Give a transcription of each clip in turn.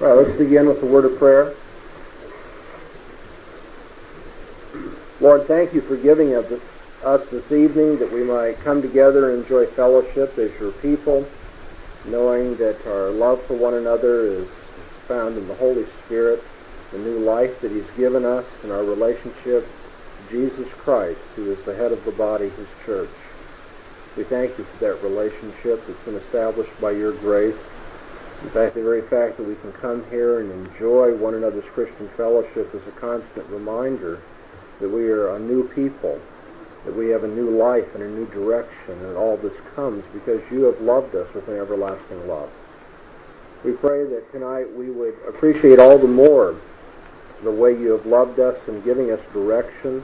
All right, let's begin with a word of prayer. Lord, thank you for giving us this evening that we might come together and enjoy fellowship as your people, knowing that our love for one another is found in the Holy Spirit, the new life that he's given us, and our relationship to Jesus Christ, who is the head of the body, his church. We thank you for that relationship that's been established by your grace. In fact, the very fact that we can come here and enjoy one another's Christian fellowship is a constant reminder that we are a new people, that we have a new life and a new direction, and all this comes because you have loved us with an everlasting love. We pray that tonight we would appreciate all the more the way you have loved us and giving us direction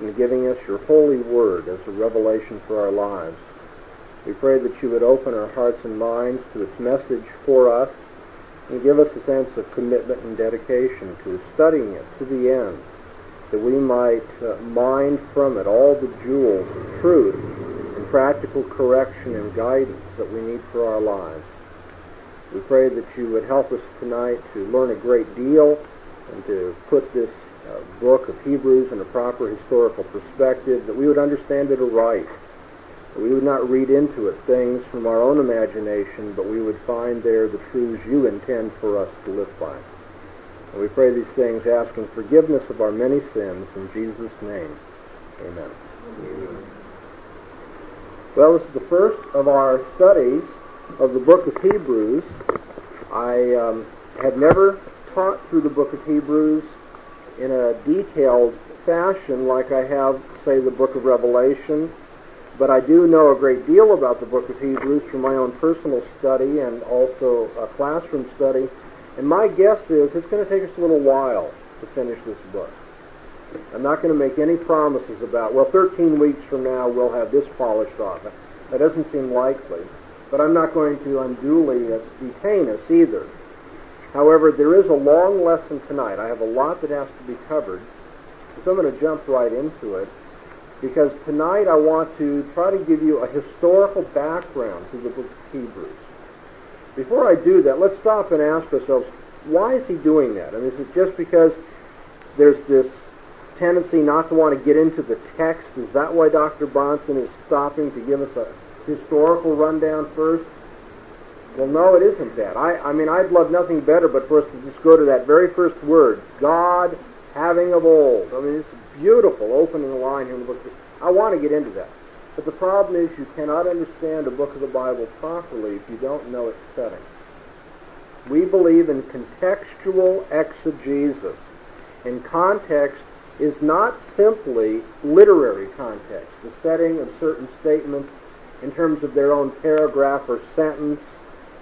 and giving us your holy word as a revelation for our lives. We pray that you would open our hearts and minds to its message for us and give us a sense of commitment and dedication to studying it to the end, that we might uh, mine from it all the jewels of truth and practical correction and guidance that we need for our lives. We pray that you would help us tonight to learn a great deal and to put this uh, book of Hebrews in a proper historical perspective, that we would understand it aright we would not read into it things from our own imagination, but we would find there the truths you intend for us to live by. And we pray these things asking forgiveness of our many sins in Jesus' name. Amen. Amen. Well, this is the first of our studies of the book of Hebrews. I um, never taught through the book of Hebrews in a detailed fashion like I have, say, the book of Revelation but I do know a great deal about the book of Hebrews from my own personal study and also a classroom study. And my guess is it's going to take us a little while to finish this book. I'm not going to make any promises about, well, 13 weeks from now we'll have this polished off. That doesn't seem likely. But I'm not going to unduly detain us either. However, there is a long lesson tonight. I have a lot that has to be covered. So I'm going to jump right into it because tonight I want to try to give you a historical background to the book of Hebrews. Before I do that, let's stop and ask ourselves, why is he doing that? I mean, is it just because there's this tendency not to want to get into the text? Is that why Dr. Bahnsen is stopping to give us a historical rundown first? Well, no, it isn't that. I, I mean, I'd love nothing better but for us to just go to that very first word, God having of old. I mean, it's a beautiful opening line here in the book. I want to get into that. But the problem is you cannot understand a book of the Bible properly if you don't know its setting. We believe in contextual exegesis. And context is not simply literary context, the setting of certain statements in terms of their own paragraph or sentence,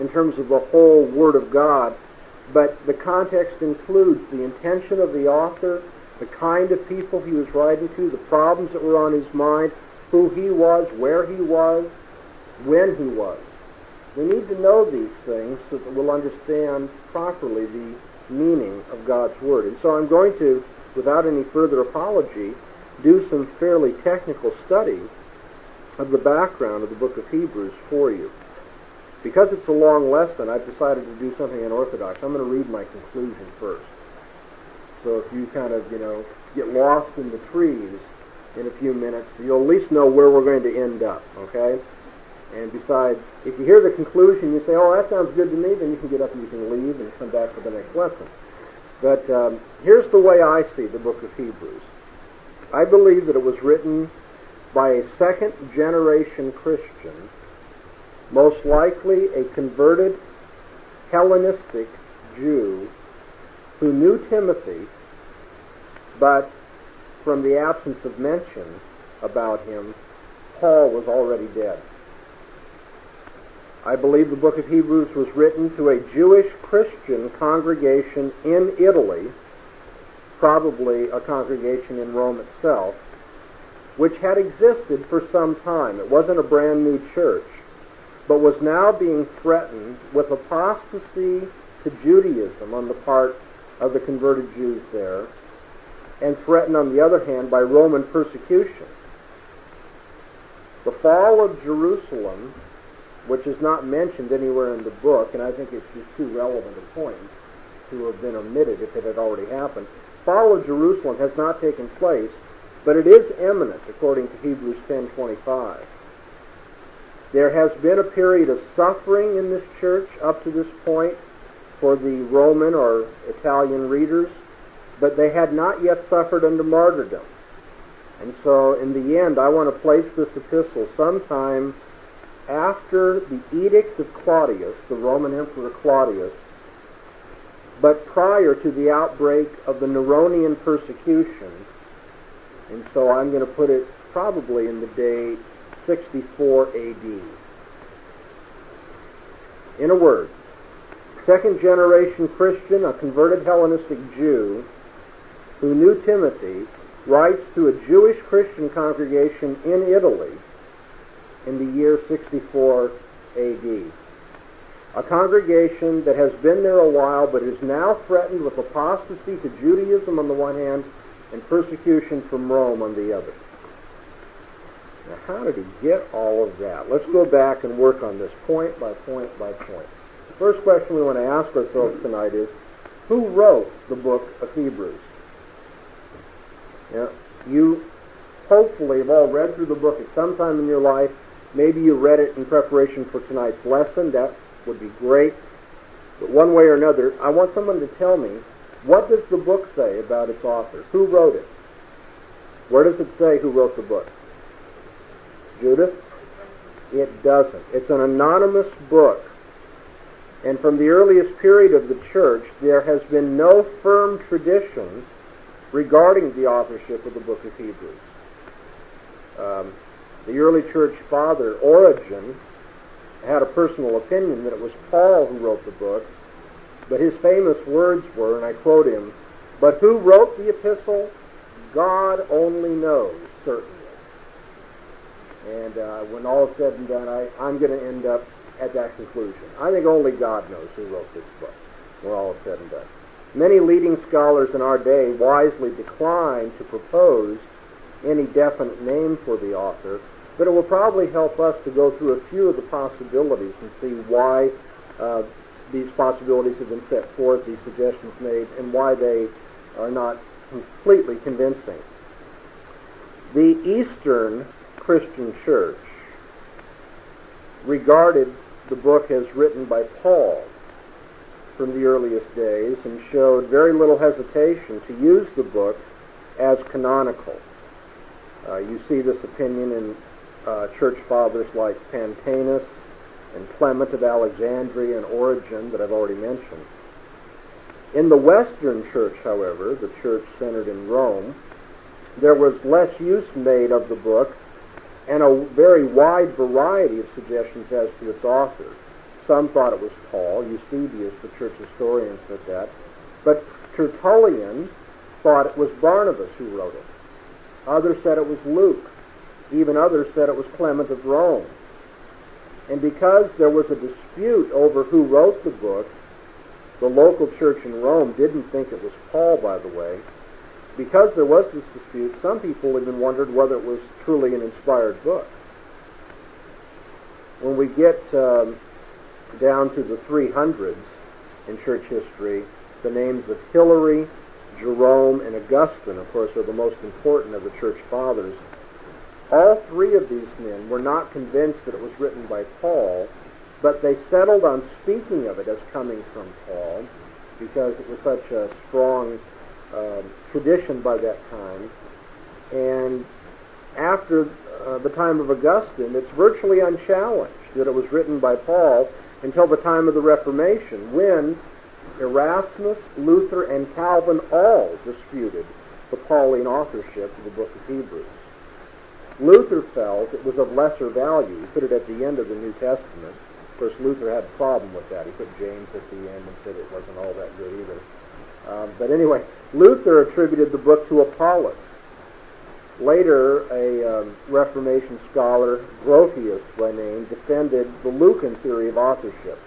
in terms of the whole Word of God, but the context includes the intention of the author, the kind of people he was writing to, the problems that were on his mind, who he was, where he was, when he was. We need to know these things so that we'll understand properly the meaning of God's Word. And so I'm going to, without any further apology, do some fairly technical study of the background of the book of Hebrews for you. Because it's a long lesson, I've decided to do something unorthodox. I'm going to read my conclusion first. So if you kind of, you know, get lost in the trees in a few minutes, you'll at least know where we're going to end up, okay? And besides, if you hear the conclusion, you say, oh, that sounds good to me, then you can get up and you can leave and come back for the next lesson. But um, here's the way I see the book of Hebrews. I believe that it was written by a second generation Christian, most likely a converted Hellenistic Jew who knew Timothy, but from the absence of mention about him, Paul was already dead. I believe the book of Hebrews was written to a Jewish Christian congregation in Italy, probably a congregation in Rome itself, which had existed for some time. It wasn't a brand new church, but was now being threatened with apostasy to Judaism on the part of the converted Jews there, and threatened, on the other hand, by Roman persecution. The fall of Jerusalem, which is not mentioned anywhere in the book, and I think it's just too relevant a point, to have been omitted if it had already happened. Fall of Jerusalem has not taken place, but it is imminent according to Hebrews 10:25. There has been a period of suffering in this church up to this point for the Roman or Italian readers, but they had not yet suffered under martyrdom. And so in the end, I want to place this epistle sometime after the edict of Claudius, the Roman Emperor Claudius, but prior to the outbreak of the Neronian persecution. And so I'm going to put it probably in the date 64 AD. In a word, second generation Christian, a converted Hellenistic Jew, who knew Timothy, writes to a Jewish Christian congregation in Italy in the year 64 AD. A congregation that has been there a while but is now threatened with apostasy to Judaism on the one hand and persecution from Rome on the other. Now, how did he get all of that? Let's go back and work on this point by point by point. The first question we want to ask ourselves tonight is who wrote the book of Hebrews? You hopefully have all read through the book at some time in your life. Maybe you read it in preparation for tonight's lesson. That would be great. But one way or another, I want someone to tell me what does the book say about its author? Who wrote it? Where does it say who wrote the book? Judith? It doesn't. It's an anonymous book. And from the earliest period of the church, there has been no firm tradition regarding the authorship of the book of Hebrews. Um, the early church father, Origen, had a personal opinion that it was Paul who wrote the book, but his famous words were, and I quote him, But who wrote the epistle? God only knows, certainly. And uh, when all is said and done, I, I'm going to end up at that conclusion. I think only God knows who wrote this book, when all is said and done. Many leading scholars in our day wisely decline to propose any definite name for the author, but it will probably help us to go through a few of the possibilities and see why uh, these possibilities have been set forth, these suggestions made, and why they are not completely convincing. The Eastern Christian Church regarded the book as written by Paul from the earliest days and showed very little hesitation to use the book as canonical. Uh, you see this opinion in uh, church fathers like Pantaenus and Clement of Alexandria and Origen that I've already mentioned. In the Western Church, however, the church centered in Rome, there was less use made of the book and a very wide variety of suggestions as to its author. Some thought it was Paul. Eusebius, the church historian, said that. But Tertullian thought it was Barnabas who wrote it. Others said it was Luke. Even others said it was Clement of Rome. And because there was a dispute over who wrote the book, the local church in Rome didn't think it was Paul, by the way. Because there was this dispute, some people even wondered whether it was truly an inspired book. When we get um, down to the 300s in church history, the names of Hilary, Jerome, and Augustine, of course, are the most important of the church fathers. All three of these men were not convinced that it was written by Paul, but they settled on speaking of it as coming from Paul because it was such a strong uh, tradition by that time. And after uh, the time of Augustine, it's virtually unchallenged that it was written by Paul until the time of the Reformation, when Erasmus, Luther, and Calvin all disputed the Pauline authorship of the book of Hebrews. Luther felt it was of lesser value. He put it at the end of the New Testament. Of course, Luther had a problem with that. He put James at the end and said it wasn't all that good either. Um, but anyway, Luther attributed the book to Apollos. Later, a um, Reformation scholar, Grotius by name, defended the Lucan theory of authorship.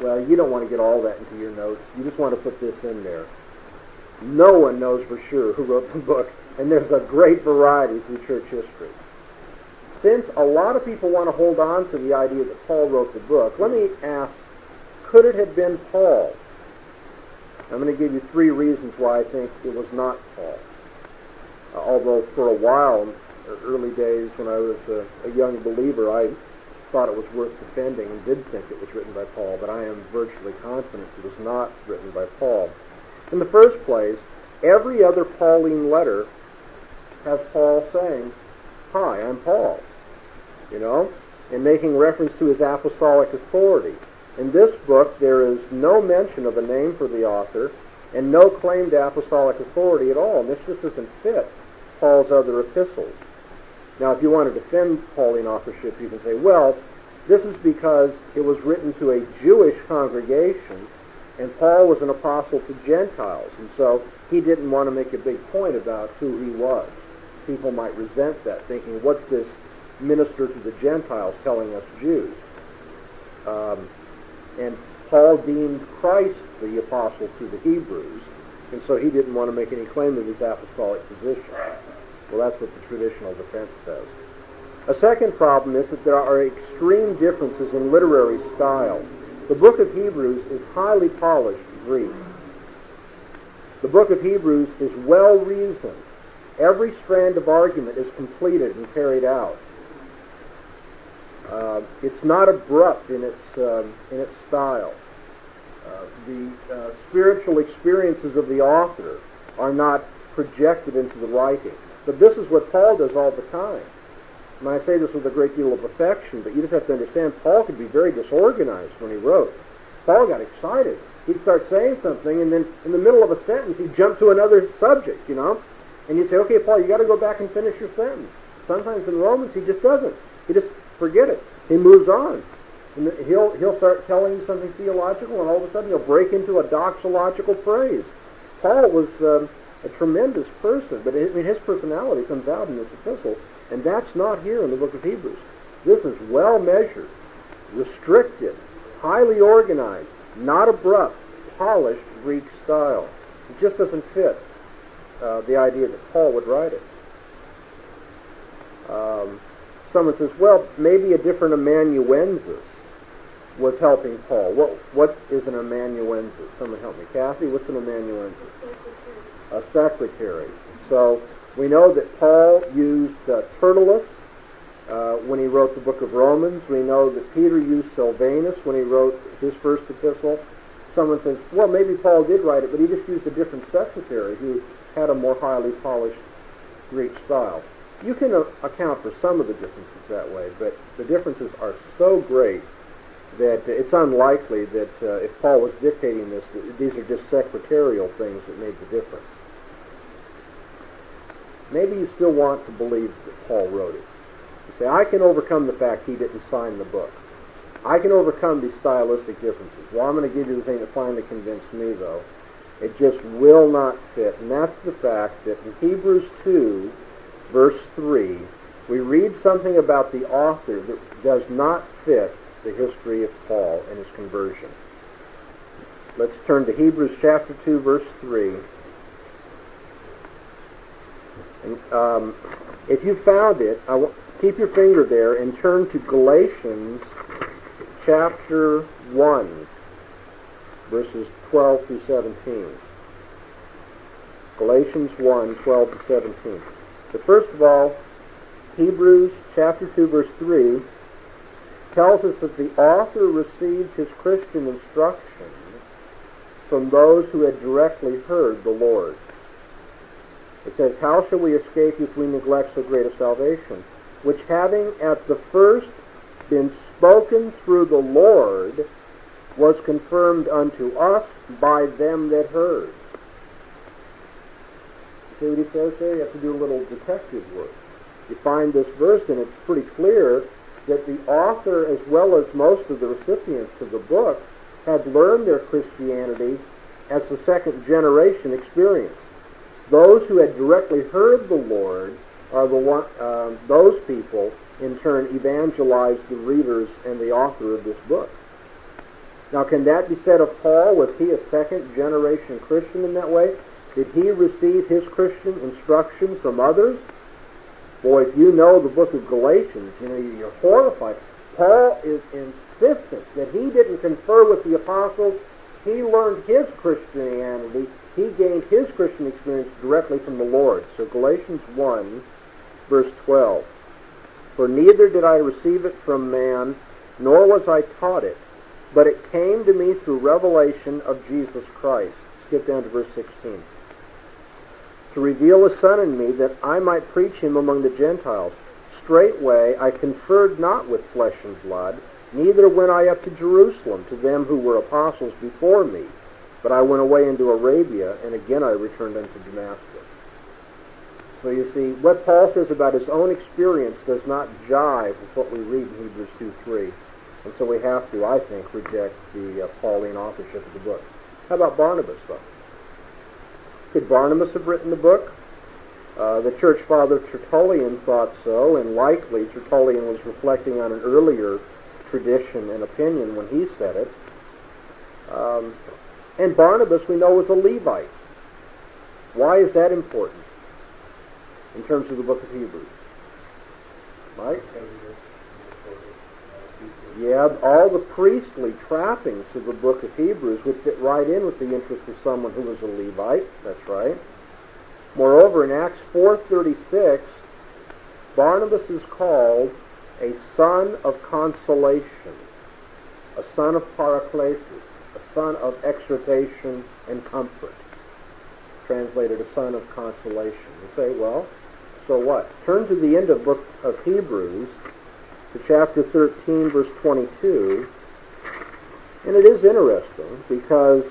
Well, you don't want to get all that into your notes. You just want to put this in there. No one knows for sure who wrote the book, and there's a great variety through church history. Since a lot of people want to hold on to the idea that Paul wrote the book, let me ask, could it have been Paul I'm going to give you three reasons why I think it was not Paul. Uh, although for a while, early days when I was a, a young believer, I thought it was worth defending and did think it was written by Paul, but I am virtually confident it was not written by Paul. In the first place, every other Pauline letter has Paul saying, Hi, I'm Paul. You know? And making reference to his apostolic authority. In this book, there is no mention of a name for the author and no claim to apostolic authority at all. And this just doesn't fit Paul's other epistles. Now, if you want to defend Pauline authorship, you can say, well, this is because it was written to a Jewish congregation, and Paul was an apostle to Gentiles, and so he didn't want to make a big point about who he was. People might resent that, thinking, what's this minister to the Gentiles telling us Jews? Um, and Paul deemed Christ the apostle to the Hebrews, and so he didn't want to make any claim of his apostolic position. Well, that's what the traditional defense says. A second problem is that there are extreme differences in literary style. The book of Hebrews is highly polished Greek. The book of Hebrews is well reasoned. Every strand of argument is completed and carried out. Uh, it's not abrupt in its um, in its style. Uh, the uh, spiritual experiences of the author are not projected into the writing. But this is what Paul does all the time. And I say this with a great deal of affection, but you just have to understand Paul could be very disorganized when he wrote. Paul got excited. He'd start saying something, and then in the middle of a sentence, he'd jump to another subject, you know? And you'd say, okay, Paul, you got to go back and finish your sentence. Sometimes in Romans, he just doesn't. He just forget it. He moves on. And he'll, he'll start telling something theological, and all of a sudden he'll break into a doxological praise. Paul was um, a tremendous person, but I mean, his personality comes out in this epistle, and that's not here in the book of Hebrews. This is well measured, restricted, highly organized, not abrupt, polished Greek style. It just doesn't fit uh, the idea that Paul would write it. Um, someone says, well, maybe a different amanuensis was helping Paul. What what is an amanuensis? Someone help me. Kathy, what's an amanuensis? A secretary. So we know that Paul used uh, Tertullus uh, when he wrote the book of Romans. We know that Peter used Silvanus when he wrote his first epistle. Someone says, well, maybe Paul did write it, but he just used a different secretary who had a more highly polished Greek style. You can account for some of the differences that way, but the differences are so great that it's unlikely that uh, if Paul was dictating this, these are just secretarial things that made the difference. Maybe you still want to believe that Paul wrote it. You say, I can overcome the fact he didn't sign the book. I can overcome these stylistic differences. Well, I'm going to give you the thing that finally convinced me, though. It just will not fit, and that's the fact that in Hebrews 2, verse 3, we read something about the author that does not fit the history of Paul and his conversion. Let's turn to Hebrews chapter 2, verse 3. And, um, if you found it, keep your finger there and turn to Galatians chapter 1, verses 12 through 17. Galatians 1, 12 to 17. But first of all, Hebrews chapter 2, verse 3 tells us that the author received his Christian instruction from those who had directly heard the Lord. It says, How shall we escape if we neglect so great a salvation, which having at the first been spoken through the Lord, was confirmed unto us by them that heard. What he says there? You have to do a little detective work. You find this verse, and it's pretty clear that the author, as well as most of the recipients of the book, had learned their Christianity as the second generation experience. Those who had directly heard the Lord are the one, uh, those people in turn evangelized the readers and the author of this book. Now, can that be said of Paul? Was he a second generation Christian in that way? Did he receive his Christian instruction from others? Boy, if you know the book of Galatians, you know, you're horrified. Paul is insistent that he didn't confer with the apostles he learned his Christianity, he gained his Christian experience directly from the Lord. So Galatians 1, verse 12. For neither did I receive it from man, nor was I taught it, but it came to me through revelation of Jesus Christ. Skip down to verse 16. To reveal a Son in me that I might preach him among the Gentiles. Straightway I conferred not with flesh and blood, neither went I up to Jerusalem to them who were apostles before me, but I went away into Arabia, and again I returned unto Damascus. So you see, what Paul says about his own experience does not jive with what we read in Hebrews 2 3. And so we have to, I think, reject the uh, Pauline authorship of the book. How about Barnabas, though? Could Barnabas have written the book? Uh, the church father Tertullian thought so, and likely Tertullian was reflecting on an earlier tradition and opinion when he said it. Um, and Barnabas, we know, was a Levite. Why is that important in terms of the book of Hebrews? Right? Yeah, all the priestly trappings of the book of Hebrews would fit right in with the interest of someone who was a Levite. That's right. Moreover, in Acts 4.36, Barnabas is called a son of consolation, a son of paraklesis, a son of exhortation and comfort. Translated a son of consolation. You say, well, so what? Turn to the end of book of Hebrews to chapter 13, verse 22. And it is interesting because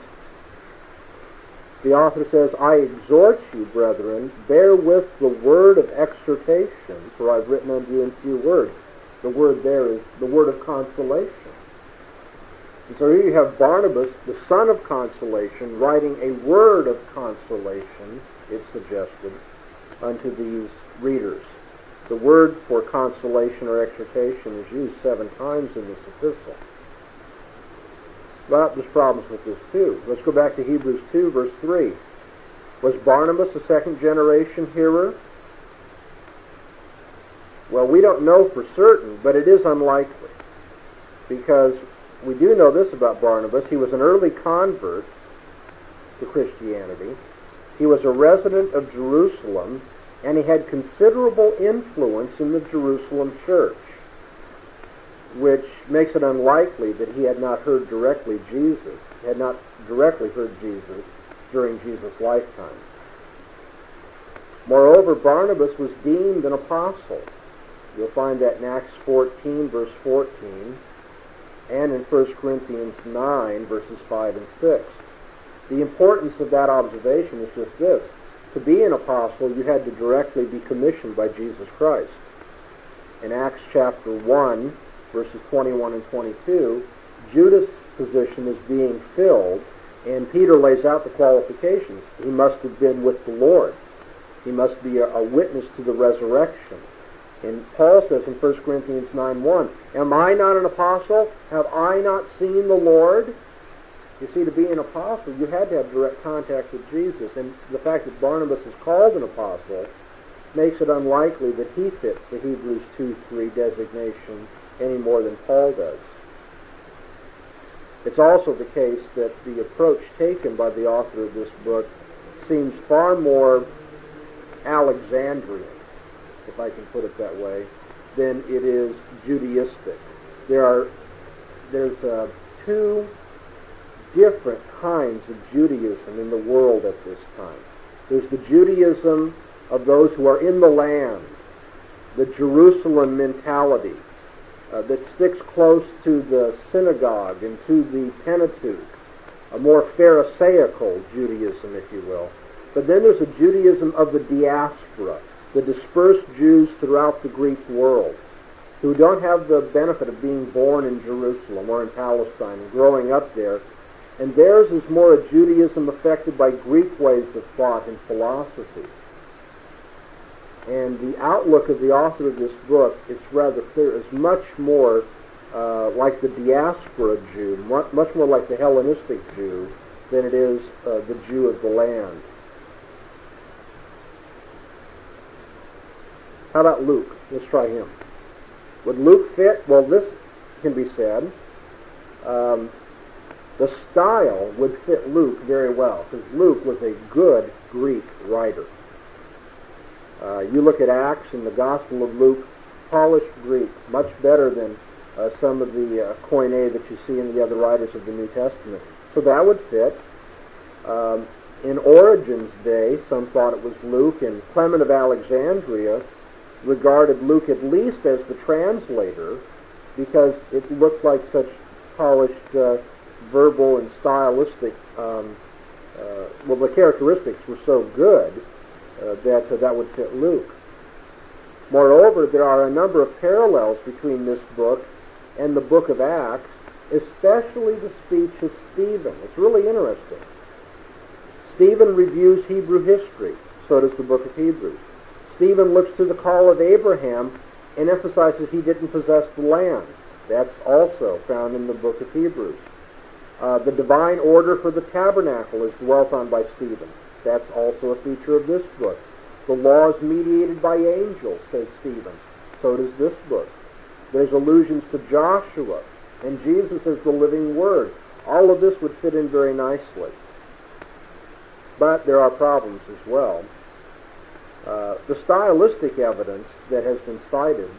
the author says, I exhort you, brethren, bear with the word of exhortation, for I've written unto you in few words. The word there is the word of consolation. And so here you have Barnabas, the son of consolation, writing a word of consolation, it suggested, unto these readers. The word for consolation or exhortation is used seven times in this epistle. But there's problems with this too. Let's go back to Hebrews 2, verse 3. Was Barnabas a second generation hearer? Well, we don't know for certain, but it is unlikely. Because we do know this about Barnabas. He was an early convert to Christianity. He was a resident of Jerusalem and he had considerable influence in the Jerusalem church, which makes it unlikely that he had not heard directly Jesus, had not directly heard Jesus during Jesus' lifetime. Moreover, Barnabas was deemed an apostle. You'll find that in Acts 14, verse 14, and in 1 Corinthians 9, verses 5 and 6. The importance of that observation is just this to be an apostle, you had to directly be commissioned by Jesus Christ. In Acts chapter 1, verses 21 and 22, Judas' position is being filled, and Peter lays out the qualifications. He must have been with the Lord. He must be a, a witness to the resurrection. And Paul says in 1 Corinthians 9 1, Am I not an apostle? Have I not seen the Lord? You see, to be an apostle, you had to have direct contact with Jesus, and the fact that Barnabas is called an apostle makes it unlikely that he fits the Hebrews 2-3 designation any more than Paul does. It's also the case that the approach taken by the author of this book seems far more Alexandrian, if I can put it that way, than it is Judaistic. There are there's uh, two different kinds of Judaism in the world at this time. There's the Judaism of those who are in the land, the Jerusalem mentality uh, that sticks close to the synagogue and to the Pentateuch, a more Pharisaical Judaism, if you will. But then there's a Judaism of the diaspora, the dispersed Jews throughout the Greek world, who don't have the benefit of being born in Jerusalem or in Palestine and growing up there, and theirs is more a Judaism affected by Greek ways of thought and philosophy. And the outlook of the author of this book, it's rather clear, is much more uh, like the diaspora Jew, much more like the Hellenistic Jew than it is uh, the Jew of the land. How about Luke? Let's try him. Would Luke fit? Well, this can be said. Um, The style would fit Luke very well because Luke was a good Greek writer. Uh, you look at Acts and the Gospel of Luke, polished Greek, much better than uh, some of the uh, Koine that you see in the other writers of the New Testament. So that would fit. Um, in Origen's day, some thought it was Luke, and Clement of Alexandria regarded Luke at least as the translator because it looked like such polished uh, verbal and stylistic, um, uh, well, the characteristics were so good uh, that uh, that would fit Luke. Moreover, there are a number of parallels between this book and the book of Acts, especially the speech of Stephen. It's really interesting. Stephen reviews Hebrew history, so does the book of Hebrews. Stephen looks to the call of Abraham and emphasizes he didn't possess the land. That's also found in the book of Hebrews. Uh, the divine order for the tabernacle is dwelt on by Stephen. That's also a feature of this book. The law is mediated by angels, says Stephen. So does this book. There's allusions to Joshua and Jesus as the living Word. All of this would fit in very nicely. But there are problems as well. Uh, the stylistic evidence that has been cited,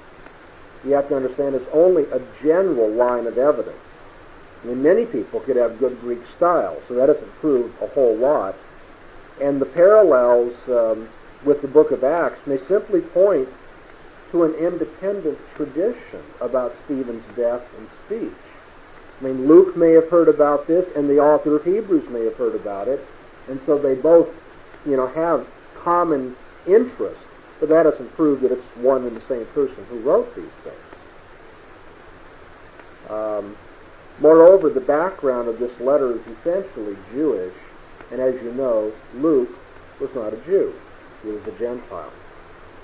you have to understand, is only a general line of evidence. I mean, many people could have good Greek style, so that doesn't prove a whole lot. And the parallels um, with the book of Acts may simply point to an independent tradition about Stephen's death and speech. I mean, Luke may have heard about this, and the author of Hebrews may have heard about it, and so they both, you know, have common interest, but that doesn't prove that it's one and the same person who wrote these things. Um, moreover, the background of this letter is essentially Jewish, and as you know, Luke was not a Jew; he was a Gentile,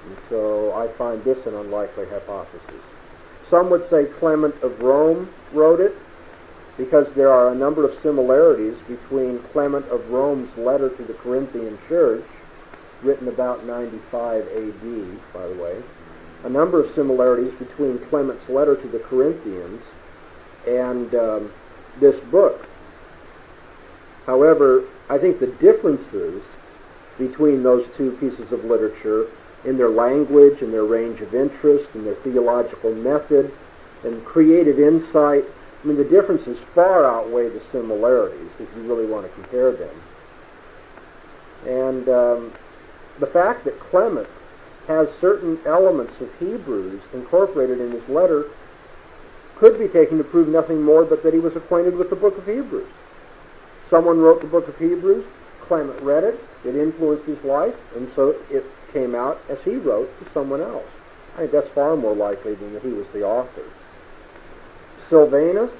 and so I find this an unlikely hypothesis. Some would say Clement of Rome wrote it, because there are a number of similarities between Clement of Rome's letter to the Corinthian church, written about 95 AD, by the way, a number of similarities between Clement's letter to the Corinthians and um, this book. However, I think the differences between those two pieces of literature in their language and their range of interest and their theological method and creative insight I mean, the differences far outweigh the similarities if you really want to compare them. And um, the fact that Clement has certain elements of Hebrews incorporated in his letter could be taken to prove nothing more but that he was acquainted with the book of Hebrews. Someone wrote the book of Hebrews, Clement read it, it influenced his life, and so it came out as he wrote to someone else. I think that's far more likely than that he was the author. Silvanus,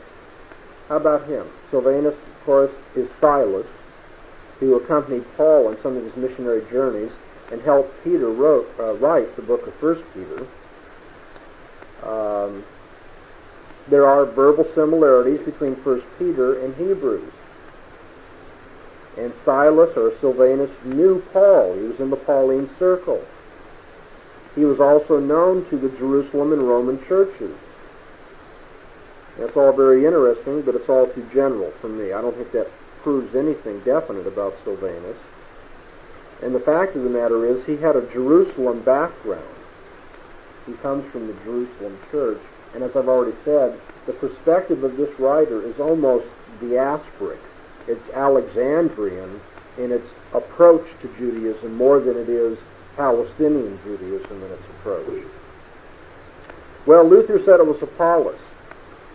how about him? Silvanus, of course, is Silas, who accompanied Paul on some of his missionary journeys and helped Peter wrote, uh, write the book of First Peter. Um, there are verbal similarities between First Peter and Hebrews. And Silas or Silvanus knew Paul. He was in the Pauline circle. He was also known to the Jerusalem and Roman churches. That's all very interesting, but it's all too general for me. I don't think that proves anything definite about Silvanus. And the fact of the matter is, he had a Jerusalem background. He comes from the Jerusalem church. And as I've already said, the perspective of this writer is almost diasporic. It's Alexandrian in its approach to Judaism more than it is Palestinian Judaism in its approach. Well, Luther said it was Apollos.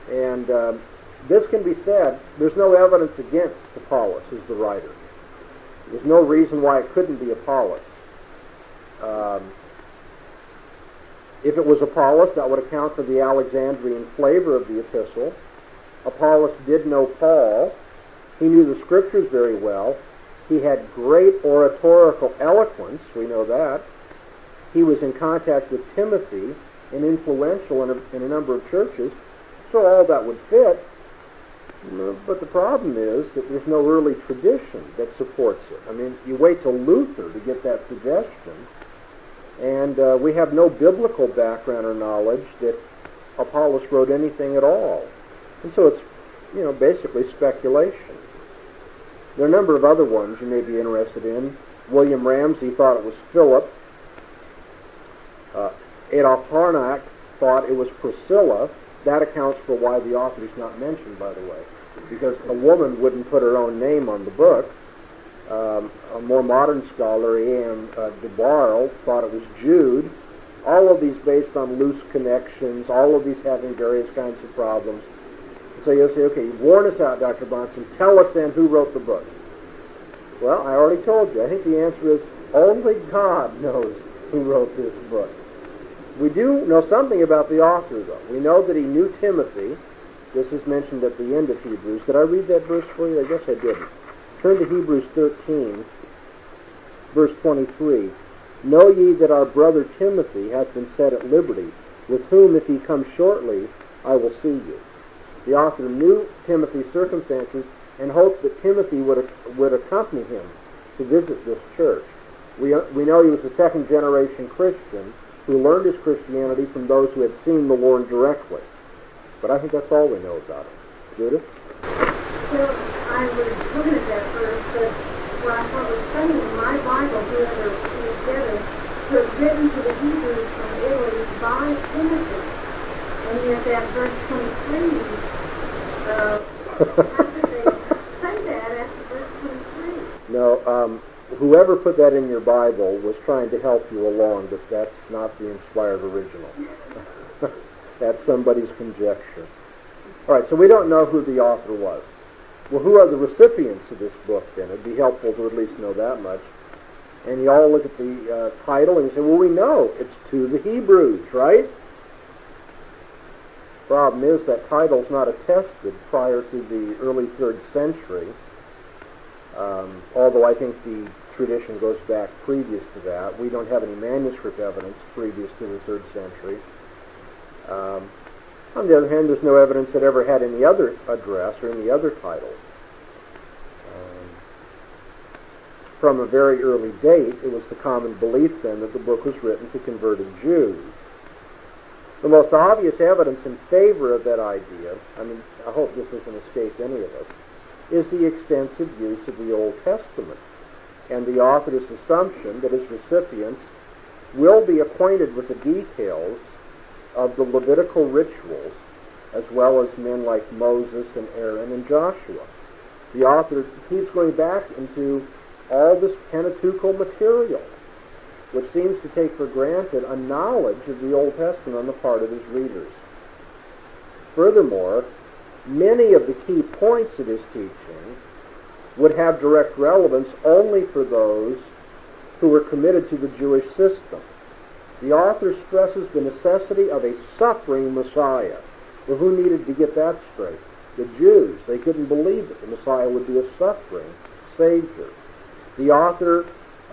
And um, this can be said, there's no evidence against Apollos as the writer. There's no reason why it couldn't be Apollos. Um, if it was Apollos, that would account for the Alexandrian flavor of the epistle. Apollos did know Paul. He knew the scriptures very well. He had great oratorical eloquence, we know that. He was in contact with Timothy and influential in a, in a number of churches. So all that would fit. But the problem is that there's no early tradition that supports it. I mean, you wait till Luther to get that suggestion, and uh, we have no biblical background or knowledge that Apollos wrote anything at all. And so it's you know, basically speculation. There are a number of other ones you may be interested in. William Ramsay thought it was Philip. Uh, Adolf Harnack thought it was Priscilla. That accounts for why the author is not mentioned, by the way, because a woman wouldn't put her own name on the book. Um, a more modern scholar, A.M. Uh, Dubarle, thought it was Jude. All of these based on loose connections, all of these having various kinds of problems. So you'll say, okay, warn us out, Dr. Bahnsen. Tell us then who wrote the book. Well, I already told you. I think the answer is only God knows who wrote this book. We do know something about the author, though. We know that he knew Timothy. This is mentioned at the end of Hebrews. Did I read that verse for you? I guess I didn't. Turn to Hebrews 13, verse 23. Know ye that our brother Timothy hath been set at liberty, with whom, if he come shortly, I will see you. The author knew Timothy's circumstances and hoped that Timothy would, would accompany him to visit this church. We, we know he was a second generation Christian who learned his Christianity from those who had seen the Lord directly. But I think that's all we know about him. Judith? Well, I was looking at that verse, but what I funny in my Bible, whoever together, was written to the Hebrews from Italy by Timothy. And yet that verse 23, uh, they say that, after verse 23. No, um, whoever put that in your Bible was trying to help you along, but that's not the inspired original. that's somebody's conjecture. All right, so we don't know who the author was. Well, who are the recipients of this book then? It'd be helpful to at least know that much. And you all look at the uh, title and you say, well, we know it's to the Hebrews, right? Problem is that title's not attested prior to the early third century. Um, although I think the tradition goes back previous to that. We don't have any manuscript evidence previous to the third century. Um, on the other hand, there's no evidence that ever had any other address or any other title. Um, from a very early date, it was the common belief then that the book was written to converted Jews. The most obvious evidence in favor of that idea, I mean, I hope this doesn't escape any of us, is the extensive use of the Old Testament and the author's assumption that his recipients will be acquainted with the details of the Levitical rituals as well as men like Moses and Aaron and Joshua. The author keeps going back into all this Pentateuchal material, which seems to take for granted a knowledge of the Old Testament on the part of his readers. Furthermore, many of the key points of his teaching would have direct relevance only for those who were committed to the Jewish system. The author stresses the necessity of a suffering Messiah. Well, who needed to get that straight? The Jews. They couldn't believe that the Messiah would be a suffering Savior. The author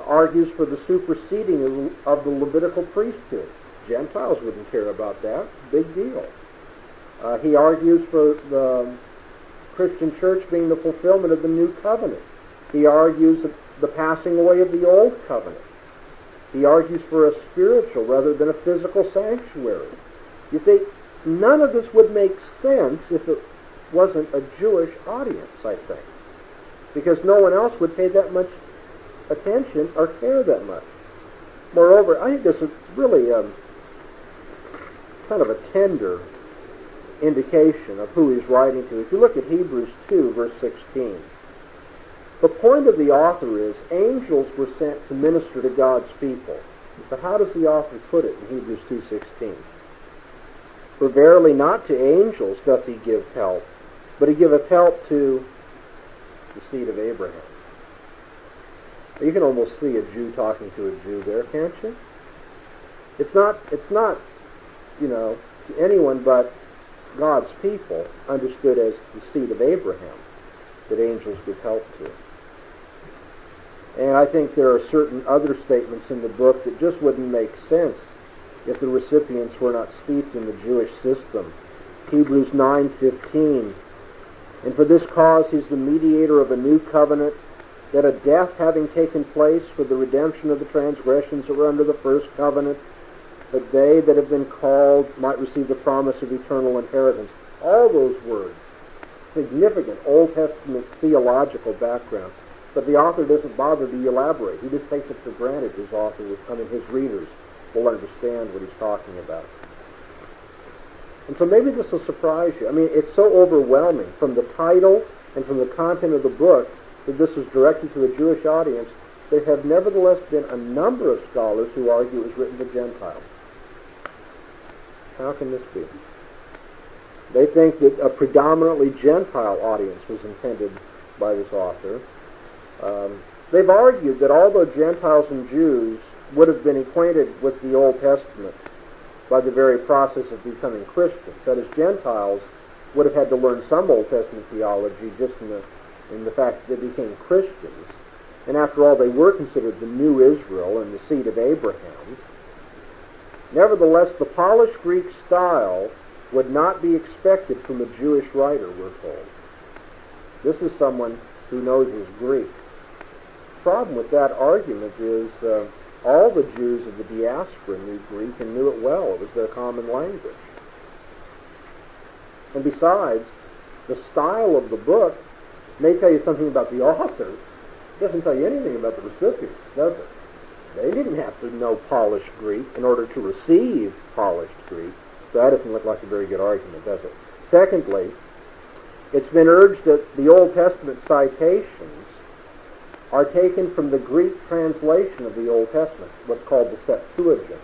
argues for the superseding of the Levitical priesthood. Gentiles wouldn't care about that. Big deal. Uh, he argues for the Christian church being the fulfillment of the new covenant. He argues the passing away of the old covenant. He argues for a spiritual rather than a physical sanctuary. You see, none of this would make sense if it wasn't a Jewish audience, I think. Because no one else would pay that much attention or care that much. Moreover, I think this is really um, kind of a tender indication of who he's writing to. If you look at Hebrews 2, verse 16, the point of the author is angels were sent to minister to God's people. But how does the author put it in Hebrews 2.16? For verily not to angels doth he give help, but he giveth help to the seed of Abraham. You can almost see a Jew talking to a Jew there, can't you? It's not, it's not, you know, to anyone but God's people understood as the seed of Abraham that angels give help to. And I think there are certain other statements in the book that just wouldn't make sense if the recipients were not steeped in the Jewish system. Hebrews 9:15 And for this cause he's the mediator of a new covenant that a death having taken place for the redemption of the transgressions that were under the first covenant that they that have been called might receive the promise of eternal inheritance. All those words significant Old Testament theological background, but the author doesn't bother to elaborate. He just takes it for granted his author, I mean his readers, will understand what he's talking about. And so maybe this will surprise you. I mean, it's so overwhelming from the title and from the content of the book that this is directed to a Jewish audience. There have nevertheless been a number of scholars who argue it was written to Gentiles. How can this be? They think that a predominantly Gentile audience was intended by this author. Um, they've argued that although Gentiles and Jews would have been acquainted with the Old Testament by the very process of becoming Christians, that is, Gentiles would have had to learn some Old Testament theology just in the, in the fact that they became Christians. And after all, they were considered the new Israel and the seed of Abraham. Nevertheless, the polished Greek style would not be expected from a Jewish writer, we're told. This is someone who knows his Greek. The problem with that argument is uh, all the Jews of the diaspora knew Greek and knew it well. It was their common language. And besides, the style of the book may tell you something about the author. It doesn't tell you anything about the recipients, does it? They didn't have to know polished Greek in order to receive polished Greek. So that doesn't look like a very good argument, does it? Secondly, it's been urged that the Old Testament citations are taken from the Greek translation of the Old Testament, what's called the Septuagint.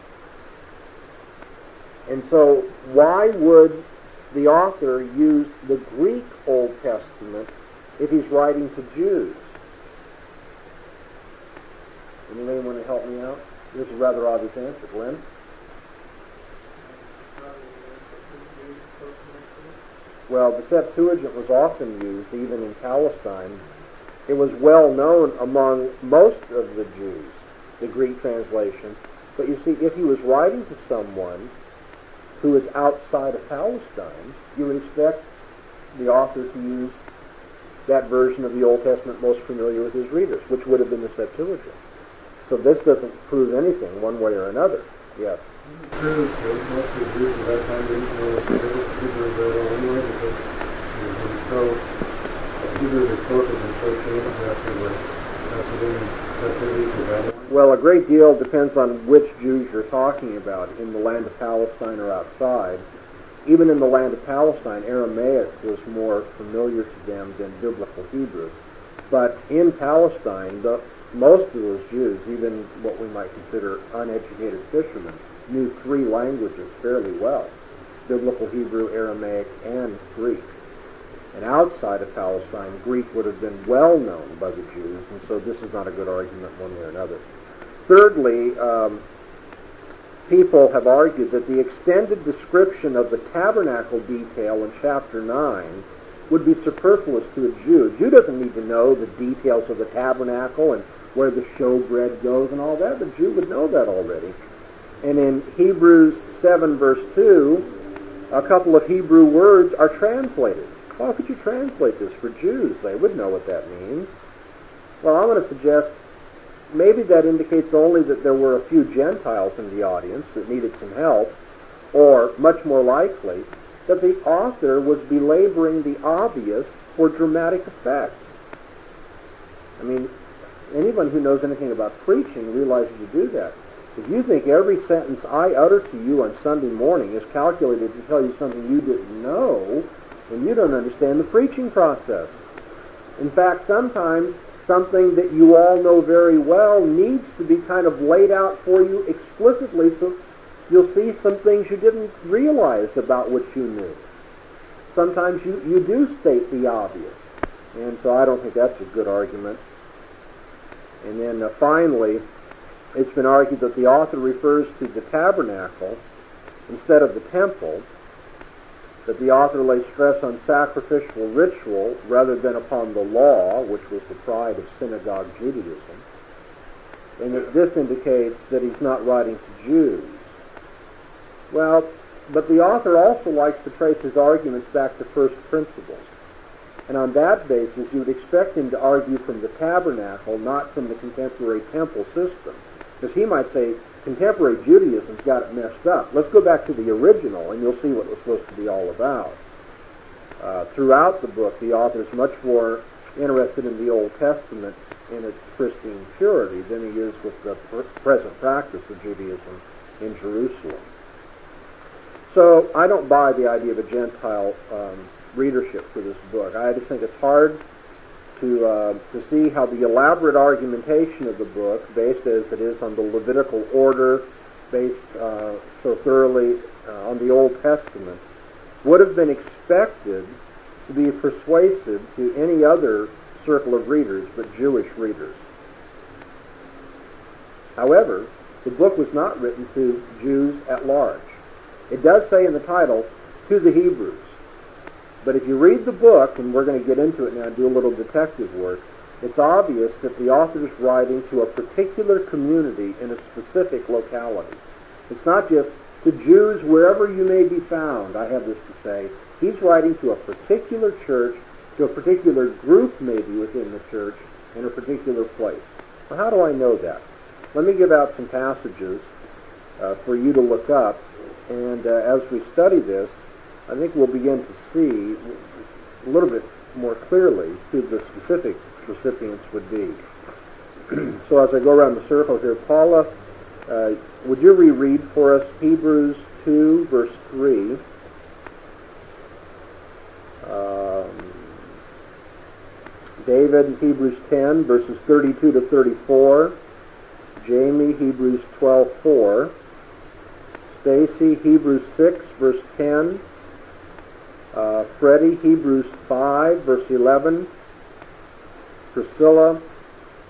And so, why would the author use the Greek Old Testament if he's writing to Jews? Anybody want to help me out? This is a rather obvious answer. Glenn? Well, the Septuagint was often used even in Palestine. It was well known among most of the Jews, the Greek translation. But you see, if he was writing to someone who is outside of Palestine, you would expect the author to use that version of the Old Testament most familiar with his readers, which would have been the Septuagint. So this doesn't prove anything one way or another. Yes. Well, a great deal depends on which Jews you're talking about, in the land of Palestine or outside. Even in the land of Palestine, Aramaic was more familiar to them than Biblical Hebrew. But in Palestine, the, most of those Jews, even what we might consider uneducated fishermen, knew three languages fairly well Biblical Hebrew, Aramaic, and Greek. And outside of Palestine, Greek would have been well known by the Jews, and so this is not a good argument one way or another. Thirdly, um, people have argued that the extended description of the tabernacle detail in chapter 9 would be superfluous to a Jew. A Jew doesn't need to know the details of the tabernacle and where the showbread goes and all that. The Jew would know that already. And in Hebrews 7 verse 2, a couple of Hebrew words are translated. How could you translate this for Jews? They would know what that means. Well, I'm going to suggest maybe that indicates only that there were a few Gentiles in the audience that needed some help, or much more likely, that the author was belaboring the obvious for dramatic effect. I mean, anyone who knows anything about preaching realizes you do that. If you think every sentence I utter to you on Sunday morning is calculated to tell you something you didn't know, then you don't understand the preaching process. In fact, sometimes something that you all know very well needs to be kind of laid out for you explicitly so you'll see some things you didn't realize about what you knew. Sometimes you, you do state the obvious. And so I don't think that's a good argument. And then uh, finally, it's been argued that the author refers to the tabernacle instead of the temple, that the author lays stress on sacrificial ritual rather than upon the law, which was the pride of synagogue Judaism, and that this indicates that he's not writing to Jews. Well, but the author also likes to trace his arguments back to first principles. And on that basis, you would expect him to argue from the tabernacle, not from the contemporary temple system. Because he might say, contemporary Judaism's got it messed up. Let's go back to the original, and you'll see what it was supposed to be all about. Uh, throughout the book, the author is much more interested in the Old Testament in its pristine purity than he is with the present practice of Judaism in Jerusalem. So I don't buy the idea of a Gentile um, readership for this book. I just think it's hard to uh, to see how the elaborate argumentation of the book, based as it is on the Levitical order, based uh, so thoroughly uh, on the Old Testament, would have been expected to be persuasive to any other circle of readers but Jewish readers. However, the book was not written to Jews at large. It does say in the title, to the Hebrews. But if you read the book, and we're going to get into it now and do a little detective work, it's obvious that the author is writing to a particular community in a specific locality. It's not just to Jews wherever you may be found, I have this to say. He's writing to a particular church, to a particular group maybe within the church, in a particular place. Well, how do I know that? Let me give out some passages uh, for you to look up, and uh, as we study this, I think we'll begin to see a little bit more clearly who the specific recipients would be. so as I go around the circle here, Paula, uh, would you reread for us Hebrews 2, verse 3? Um, David, Hebrews 10, verses 32 to 34. Jamie, Hebrews 12, 4. Stacy, Hebrews 6, verse 10. Uh, Freddie, Hebrews 5, verse 11. Priscilla,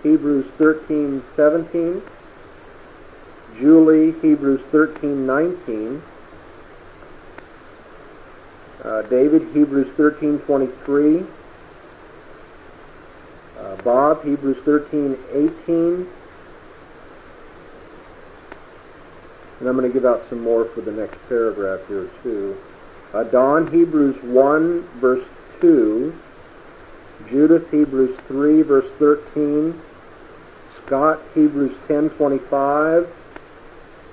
Hebrews 13, 17. Julie, Hebrews 13, 19. Uh, David, Hebrews 13, 23. Uh, Bob, Hebrews 13, 18. And I'm going to give out some more for the next paragraph here too. Uh, Don, Hebrews 1, verse 2. Judith, Hebrews 3, verse 13. Scott, Hebrews 10, 25.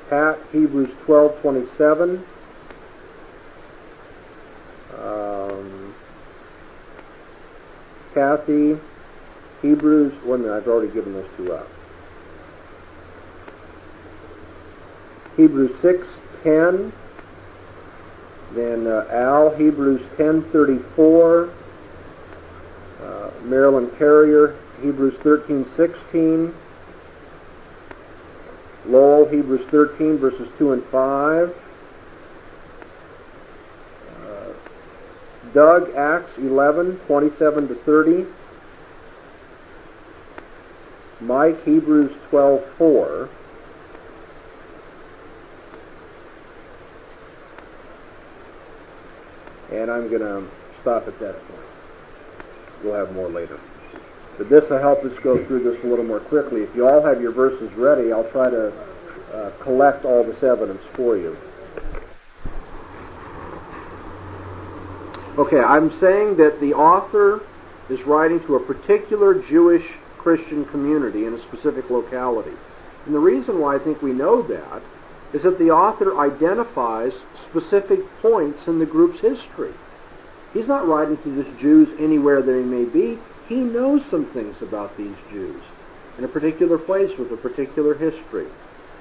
Pat, Hebrews 12, 27. Um, Kathy, Hebrews, one minute, I've already given those two out. Hebrews 6, 10. Then uh, Al, Hebrews 10, 34. Uh, Marilyn Carrier, Hebrews 13:16. Lowell, Hebrews 13, verses 2 and 5. Uh, Doug, Acts 11, 27 to 30. Mike, Hebrews 12, 4. And I'm going to stop at that point. We'll have more later. But this will help us go through this a little more quickly. If you all have your verses ready, I'll try to uh, collect all this evidence for you. Okay, I'm saying that the author is writing to a particular Jewish Christian community in a specific locality. And the reason why I think we know that is that the author identifies specific points in the group's history. He's not writing to these Jews anywhere that he may be. He knows some things about these Jews in a particular place with a particular history.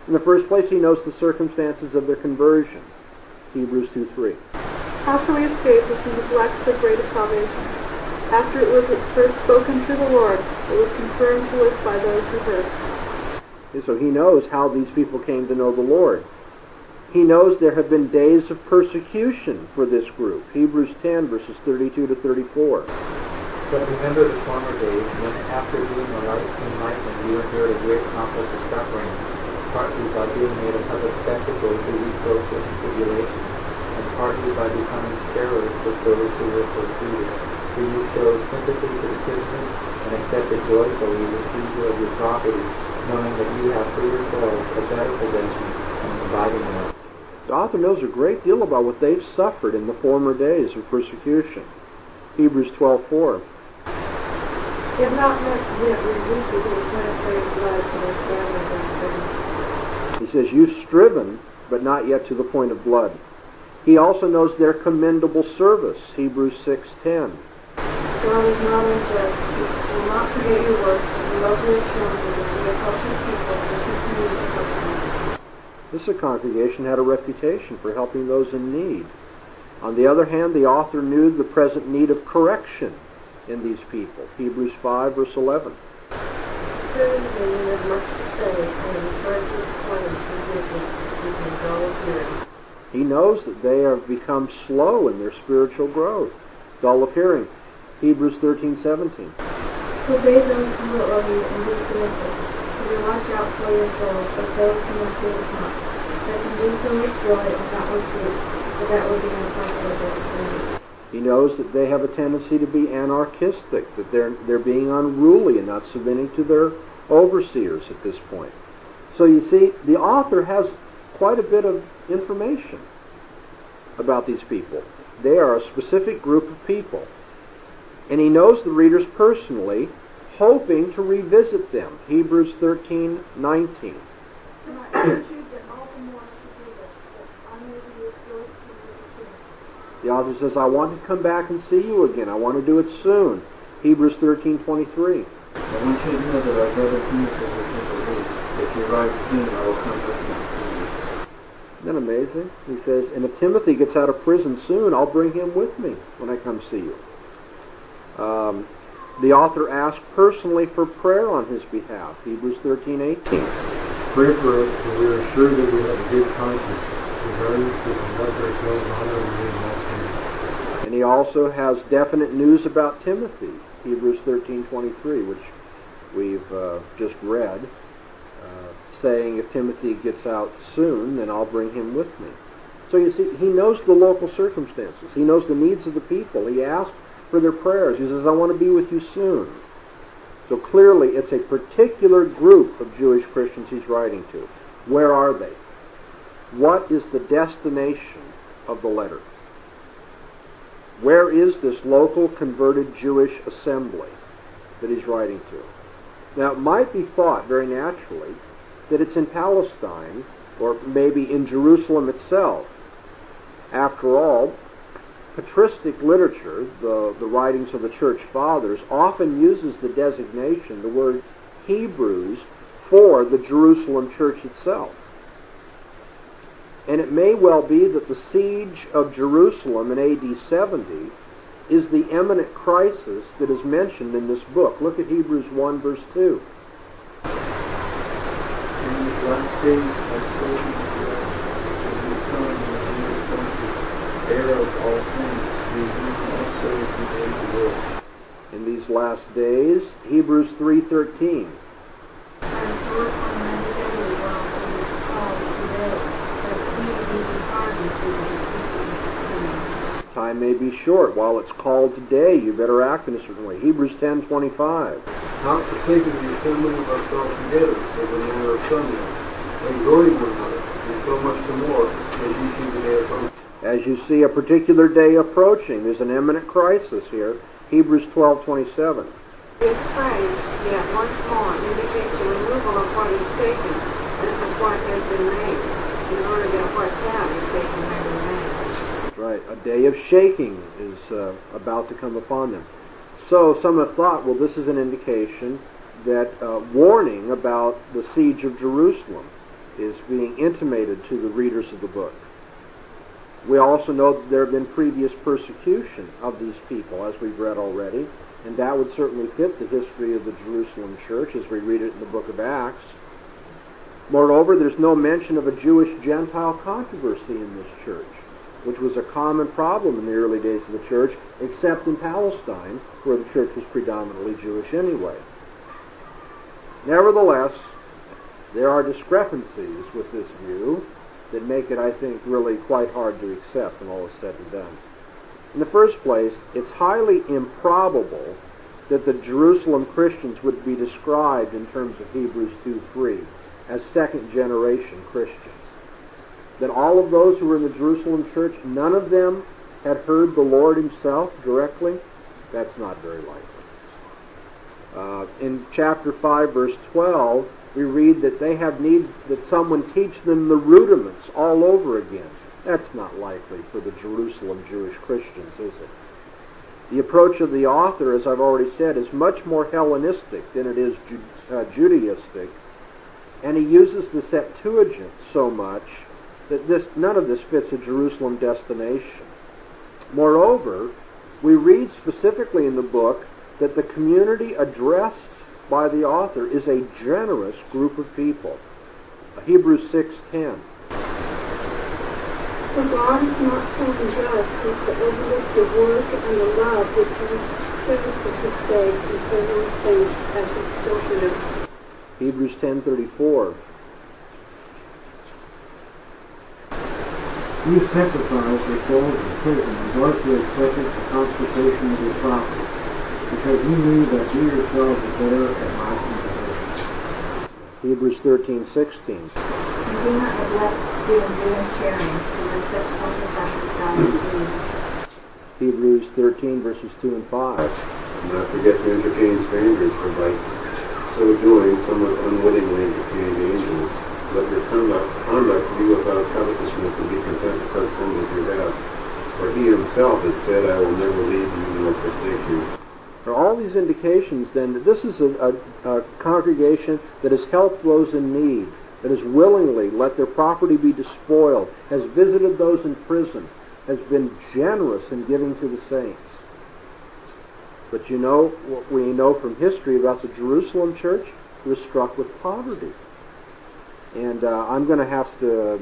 In the first place, he knows the circumstances of their conversion. Hebrews 2.3. How shall we escape if we neglect so great salvation? After it was at first spoken to the Lord, it was confirmed to us by those who heard. And so he knows how these people came to know the Lord. He knows there have been days of persecution for this group. Hebrews 10, verses 32 to 34. But remember the former days when, after being light enlightened, you endured a great conflict of suffering, partly by being made a public spectacle through reproaches and tribulations, and partly by becoming terrors with those who were persecuted. For you showed sympathy to the citizens and accepted joyfully the seizure of your property, knowing that you have for yourselves a better possession and abiding one. The author knows a great deal about what they've suffered in the former days of persecution. Hebrews 12:4. If not meant yet reduced to penetrating blood to their families and He says, You've striven, but not yet to the point of blood. He also knows their commendable service, Hebrews 6:10. God is not unjust. He will not forget your work and love your children This congregation had a reputation for helping those in need. On the other hand, the author knew the present need of correction in these people. Hebrews 5, verse 11. Soon they will have much to say and am trying to explain to business using dull hearing. He knows that they have become slow in their spiritual growth, dull of hearing. Hebrews 13, 17. Obey those who are you and be submissive. So you watch out for as those who must do the top. That can do so with joy and not grief, for that would be unprofitable for you. He knows that they have a tendency to be anarchistic, that they're, they're being unruly and not submitting to their overseers at this point. So you see, the author has quite a bit of information about these people. They are a specific group of people. And he knows the readers personally, hoping to revisit them. Hebrews 13, 19. And I urge you that all the more to do this, that I may be rejoiced in your appearance. The author says, I want to come back and see you again. I want to do it soon. Hebrews 13, 23. I want you to know that our brother Timothy will never leave. If you write soon, I will come with you. Isn't that amazing? He says, and if Timothy gets out of prison soon, I'll bring him with me when I come see you. Um, the author asked personally for prayer on his behalf. Hebrews 13, 18. Pray for us, for we are sure that we have a good conscience regarding and let ourselves honor and in all things. And he also has definite news about Timothy. Hebrews 13, 23, which we've uh, just read, uh, saying if Timothy gets out soon, then I'll bring him with me. So you see, he knows the local circumstances. He knows the needs of the people. He asks for their prayers. He says, I want to be with you soon. So clearly, it's a particular group of Jewish Christians he's writing to. Where are they? What is the destination of the letter? Where is this local converted Jewish assembly that he's writing to? Now, it might be thought very naturally that it's in Palestine or maybe in Jerusalem itself. After all, patristic literature, the, the writings of the church fathers, often uses the designation, the word Hebrews, for the Jerusalem church itself. And it may well be that the siege of Jerusalem in AD 70 is the imminent crisis that is mentioned in this book. Look at Hebrews 1, verse 2. In these last days, I told you that when you come and you are going to bear uh, uh, of all things, you him also who made the world. In these last days, Hebrews 3:13. I am sure on my daily while he is called today, that he may be pardoned through the teaching Time may be short. While it's called today, you better act in a certain way. Hebrews 10:25. Not forsaking the assembling of ourselves together, as a manner of some exhorting one another, and so much the more, as you see the day approaching. As you see a particular day approaching, there's an imminent crisis here. Hebrews 12:27. This phrase, yet once more, indicates the removal of what is taken, as of what has been made, in order that what now is taken may remain. Right, a day of shaking is uh, about to come upon them. So some have thought, well, this is an indication that uh, warning about the siege of Jerusalem is being intimated to the readers of the book. We also know that there have been previous persecution of these people, as we've read already, and that would certainly fit the history of the Jerusalem church as we read it in the book of Acts. Moreover, there's no mention of a Jewish-Gentile controversy in this church, which was a common problem in the early days of the church, except in Palestine, where the church was predominantly Jewish anyway. Nevertheless, there are discrepancies with this view that make it, I think, really quite hard to accept when all is said and done. In the first place, it's highly improbable that the Jerusalem Christians would be described in terms of Hebrews 2.3 as second generation Christians. That all of those who were in the Jerusalem church, none of them had heard the Lord himself directly, that's not very likely. Uh, in chapter 5, verse 12, we read that they have need that someone teach them the rudiments all over again. That's not likely for the Jerusalem Jewish Christians, is it? The approach of the author, as I've already said, is much more Hellenistic than it is uh, Judaistic, and he uses the Septuagint so much that this none of this fits a Jerusalem destination. Moreover, we read specifically in the book that the community addressed by the author is a generous group of people. Hebrews 6:10. For God is not so unjust as to overlook the work and the love which He shows to His faith concerning the saints as His children. Hebrews 10:34. You sympathize with those in prison and joyfully accepted the confiscation of your property, because you knew that you yourselves were there at my invitation. Hebrews 13:16. You do not neglect doing good and sharing, for with such helpless efforts God is pleased. Hebrews 13 verses 2 and 5. Do not forget to entertain strangers, for by so doing, somewhat unwittingly entertain the angels. Let your conduct, conduct be without covetousness and be content with such things as you have. For he himself has said, I will never leave you nor forsake you. Are all these indications then that this is a, a, a congregation that has helped those in need, that has willingly let their property be despoiled, has visited those in prison, has been generous in giving to the saints. But you know what we know from history about the Jerusalem church? It was struck with poverty. And uh, I'm going to have to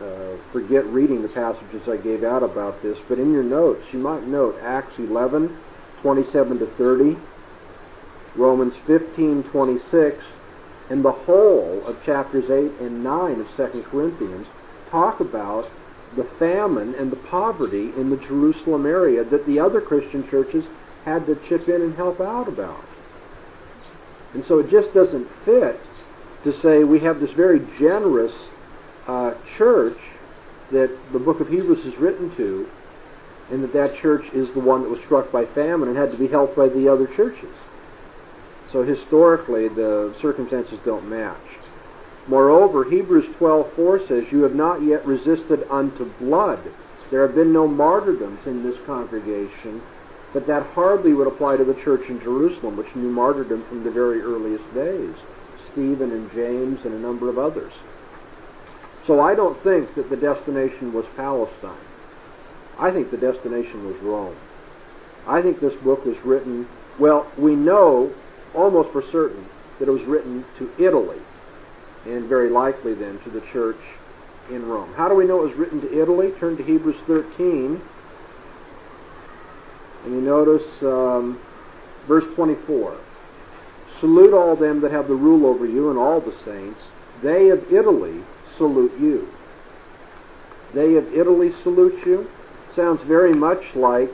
uh, forget reading the passages I gave out about this, but in your notes you might note Acts 11, 27 to 30, Romans 15, 26, and the whole of chapters 8 and 9 of 2 Corinthians talk about the famine and the poverty in the Jerusalem area that the other Christian churches had to chip in and help out about. And so it just doesn't fit to say we have this very generous uh, church that the book of Hebrews is written to, and that that church is the one that was struck by famine and had to be helped by the other churches. So historically, the circumstances don't match. Moreover, Hebrews 12:4 says, "You have not yet resisted unto blood." There have been no martyrdoms in this congregation, but that hardly would apply to the church in Jerusalem, which knew martyrdom from the very earliest days. Stephen and James and a number of others. So I don't think that the destination was Palestine. I think the destination was Rome. I think this book was written, well, we know almost for certain that it was written to Italy, and very likely then to the church in Rome. How do we know it was written to Italy? Turn to Hebrews 13, and you notice um, verse 24. Salute all them that have the rule over you and all the saints. They of Italy salute you. They of Italy salute you. Sounds very much like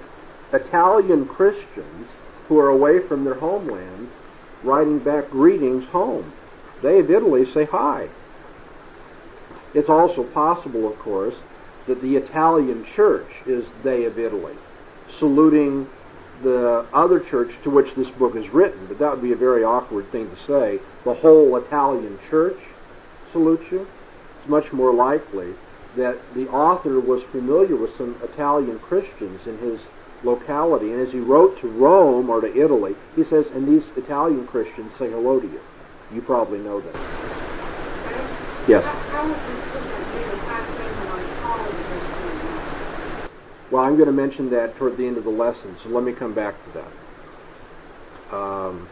Italian Christians who are away from their homeland writing back greetings home. They of Italy say hi. It's also possible, of course, that the Italian church is they of Italy, saluting the other church to which this book is written, but that would be a very awkward thing to say. The whole Italian church salutes you. It's much more likely that the author was familiar with some Italian Christians in his locality, and as he wrote to Rome or to Italy, he says, and these Italian Christians say hello to you. You probably know that. Yes. Well, I'm going to mention that toward the end of the lesson, so let me come back to that. Um,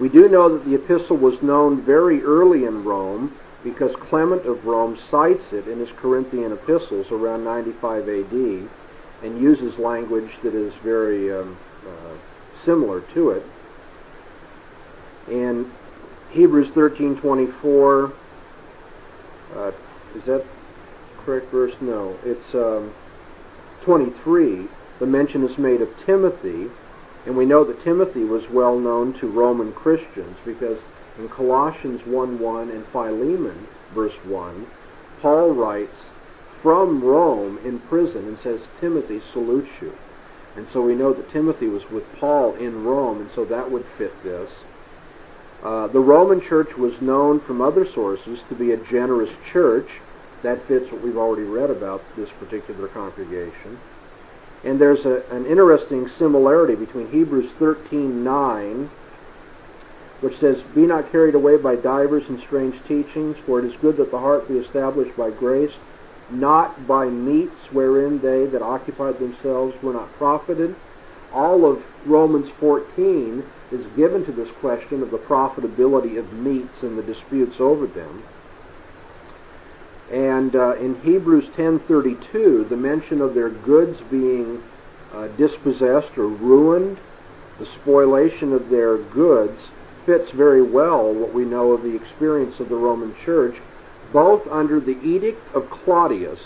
we do know that the epistle was known very early in Rome because Clement of Rome cites it in his Corinthian epistles around 95 AD and uses language that is very um, uh, similar to it. And Hebrews 13:24 uh, is that correct verse? No, it's um, 23. The mention is made of Timothy, and we know that Timothy was well known to Roman Christians because in Colossians 1:1 and Philemon verse 1, Paul writes from Rome in prison and says, Timothy salutes you. And so we know that Timothy was with Paul in Rome, and so that would fit this. Uh, the Roman church was known from other sources to be a generous church. That fits what we've already read about this particular congregation. And there's a, an interesting similarity between Hebrews 13:9, which says, "Be not carried away by divers and strange teachings, for it is good that the heart be established by grace, not by meats wherein they that occupied themselves were not profited." All of Romans 14 is given to this question of the profitability of meats and the disputes over them. And uh, in Hebrews 10:32, the mention of their goods being uh, dispossessed or ruined, the spoliation of their goods, fits very well what we know of the experience of the Roman Church, both under the edict of Claudius.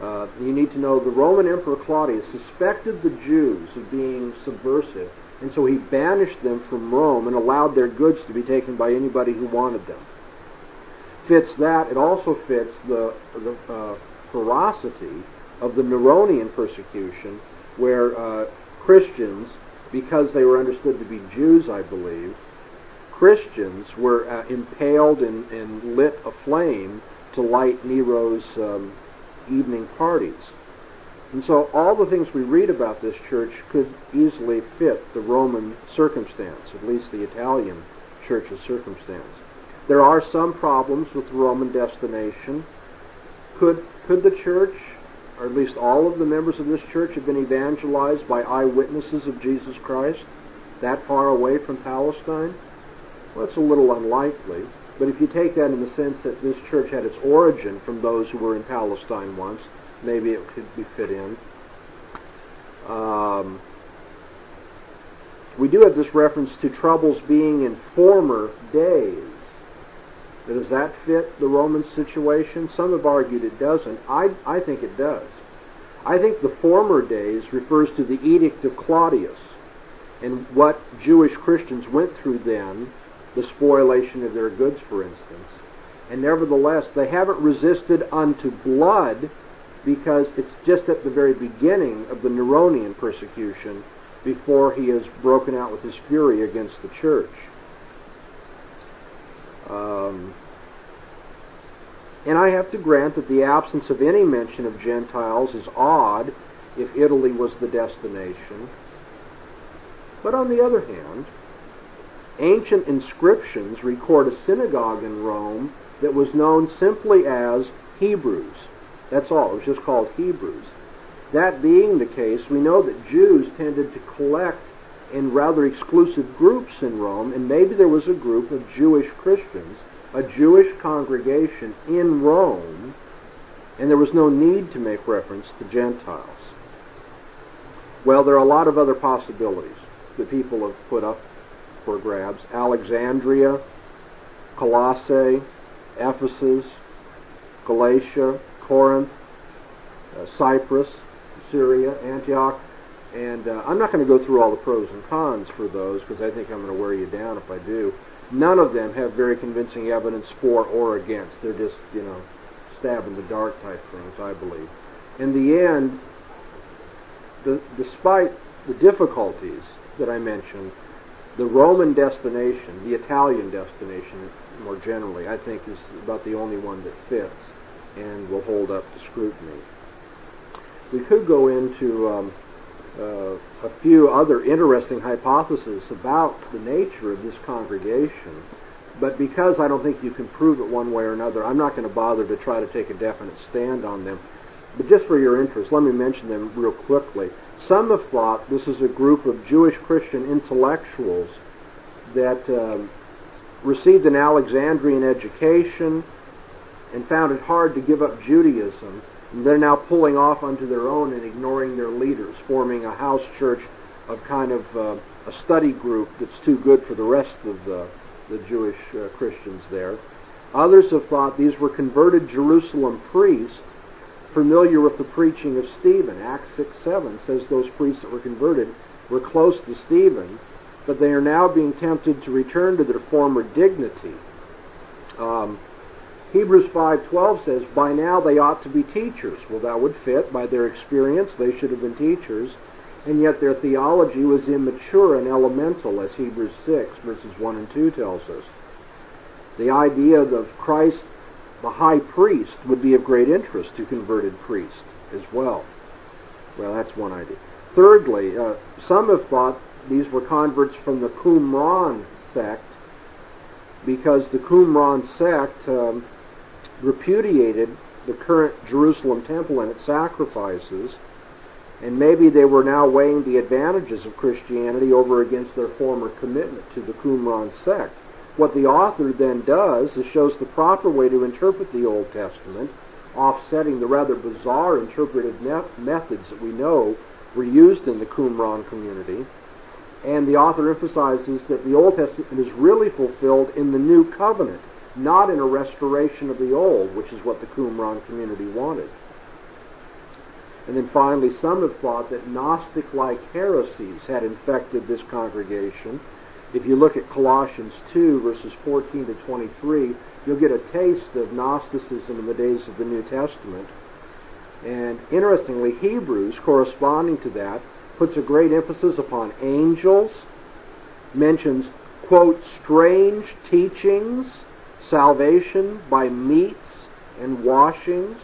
Uh, you need to know the Roman Emperor Claudius suspected the Jews of being subversive, and so he banished them from Rome and allowed their goods to be taken by anybody who wanted them fits that. It also fits the, the uh, ferocity of the Neronian persecution, where uh, Christians, because they were understood to be Jews, I believe, Christians were uh, impaled and, and, lit aflame to light Nero's um, evening parties. And so all the things we read about this church could easily fit the Roman circumstance, at least the Italian church's circumstance. There are some problems with the Roman destination. Could, could the church, or at least all of the members of this church, have been evangelized by eyewitnesses of Jesus Christ that far away from Palestine? Well, it's a little unlikely. But if you take that in the sense that this church had its origin from those who were in Palestine once, maybe it could be fit in. Um, we do have this reference to troubles being in former days. Does that fit the Roman situation? Some have argued it doesn't. I, I think it does. I think the former days refers to the Edict of Claudius and what Jewish Christians went through then, the spoliation of their goods, for instance. And nevertheless, they haven't resisted unto blood because it's just at the very beginning of the Neronian persecution before he has broken out with his fury against the church. Um, and I have to grant that the absence of any mention of Gentiles is odd if Italy was the destination. But on the other hand, ancient inscriptions record a synagogue in Rome that was known simply as Hebrews. That's all. It was just called Hebrews. That being the case, we know that Jews tended to collect in rather exclusive groups in Rome, and maybe there was a group of Jewish Christians a Jewish congregation in Rome, and there was no need to make reference to Gentiles. Well, there are a lot of other possibilities that people have put up for grabs. Alexandria, Colossae, Ephesus, Galatia, Corinth, uh, Cyprus, Syria, Antioch, and uh, I'm not going to go through all the pros and cons for those because I think I'm going to wear you down if I do. None of them have very convincing evidence for or against. They're just, you know, stab in the dark type things, I believe. In the end, the, despite the difficulties that I mentioned, the Roman destination, the Italian destination more generally, I think is about the only one that fits and will hold up to scrutiny. We could go into um, uh, a few other interesting hypotheses about the nature of this congregation. But because I don't think you can prove it one way or another, I'm not going to bother to try to take a definite stand on them. But just for your interest, let me mention them real quickly. Some have thought this is a group of Jewish Christian intellectuals that um, received an Alexandrian education and found it hard to give up Judaism they're now pulling off onto their own and ignoring their leaders, forming a house church of kind of uh, a study group that's too good for the rest of the, the Jewish uh, Christians there. Others have thought these were converted Jerusalem priests familiar with the preaching of Stephen. Acts 6 7 says those priests that were converted were close to Stephen, but they are now being tempted to return to their former dignity. Um, Hebrews 5:12 says, "By now they ought to be teachers." Well, that would fit. By their experience, they should have been teachers, and yet their theology was immature and elemental, as Hebrews 6 verses 1 and 2 tells us. The idea of Christ the high priest would be of great interest to converted priests as well. Well, that's one idea. Thirdly, uh, some have thought these were converts from the Qumran sect because the Qumran sect um, repudiated the current Jerusalem temple and its sacrifices, and maybe they were now weighing the advantages of Christianity over against their former commitment to the Qumran sect. What the author then does is shows the proper way to interpret the Old Testament, offsetting the rather bizarre interpretive methods that we know were used in the Qumran community. And the author emphasizes that the Old Testament is really fulfilled in the New Covenant, not in a restoration of the Old, which is what the Qumran community wanted. And then finally, some have thought that Gnostic-like heresies had infected this congregation. If you look at Colossians 2, verses 14 to 23, you'll get a taste of Gnosticism in the days of the New Testament. And interestingly, Hebrews, corresponding to that, puts a great emphasis upon angels, mentions, quote, strange teachings, salvation by meats and washings,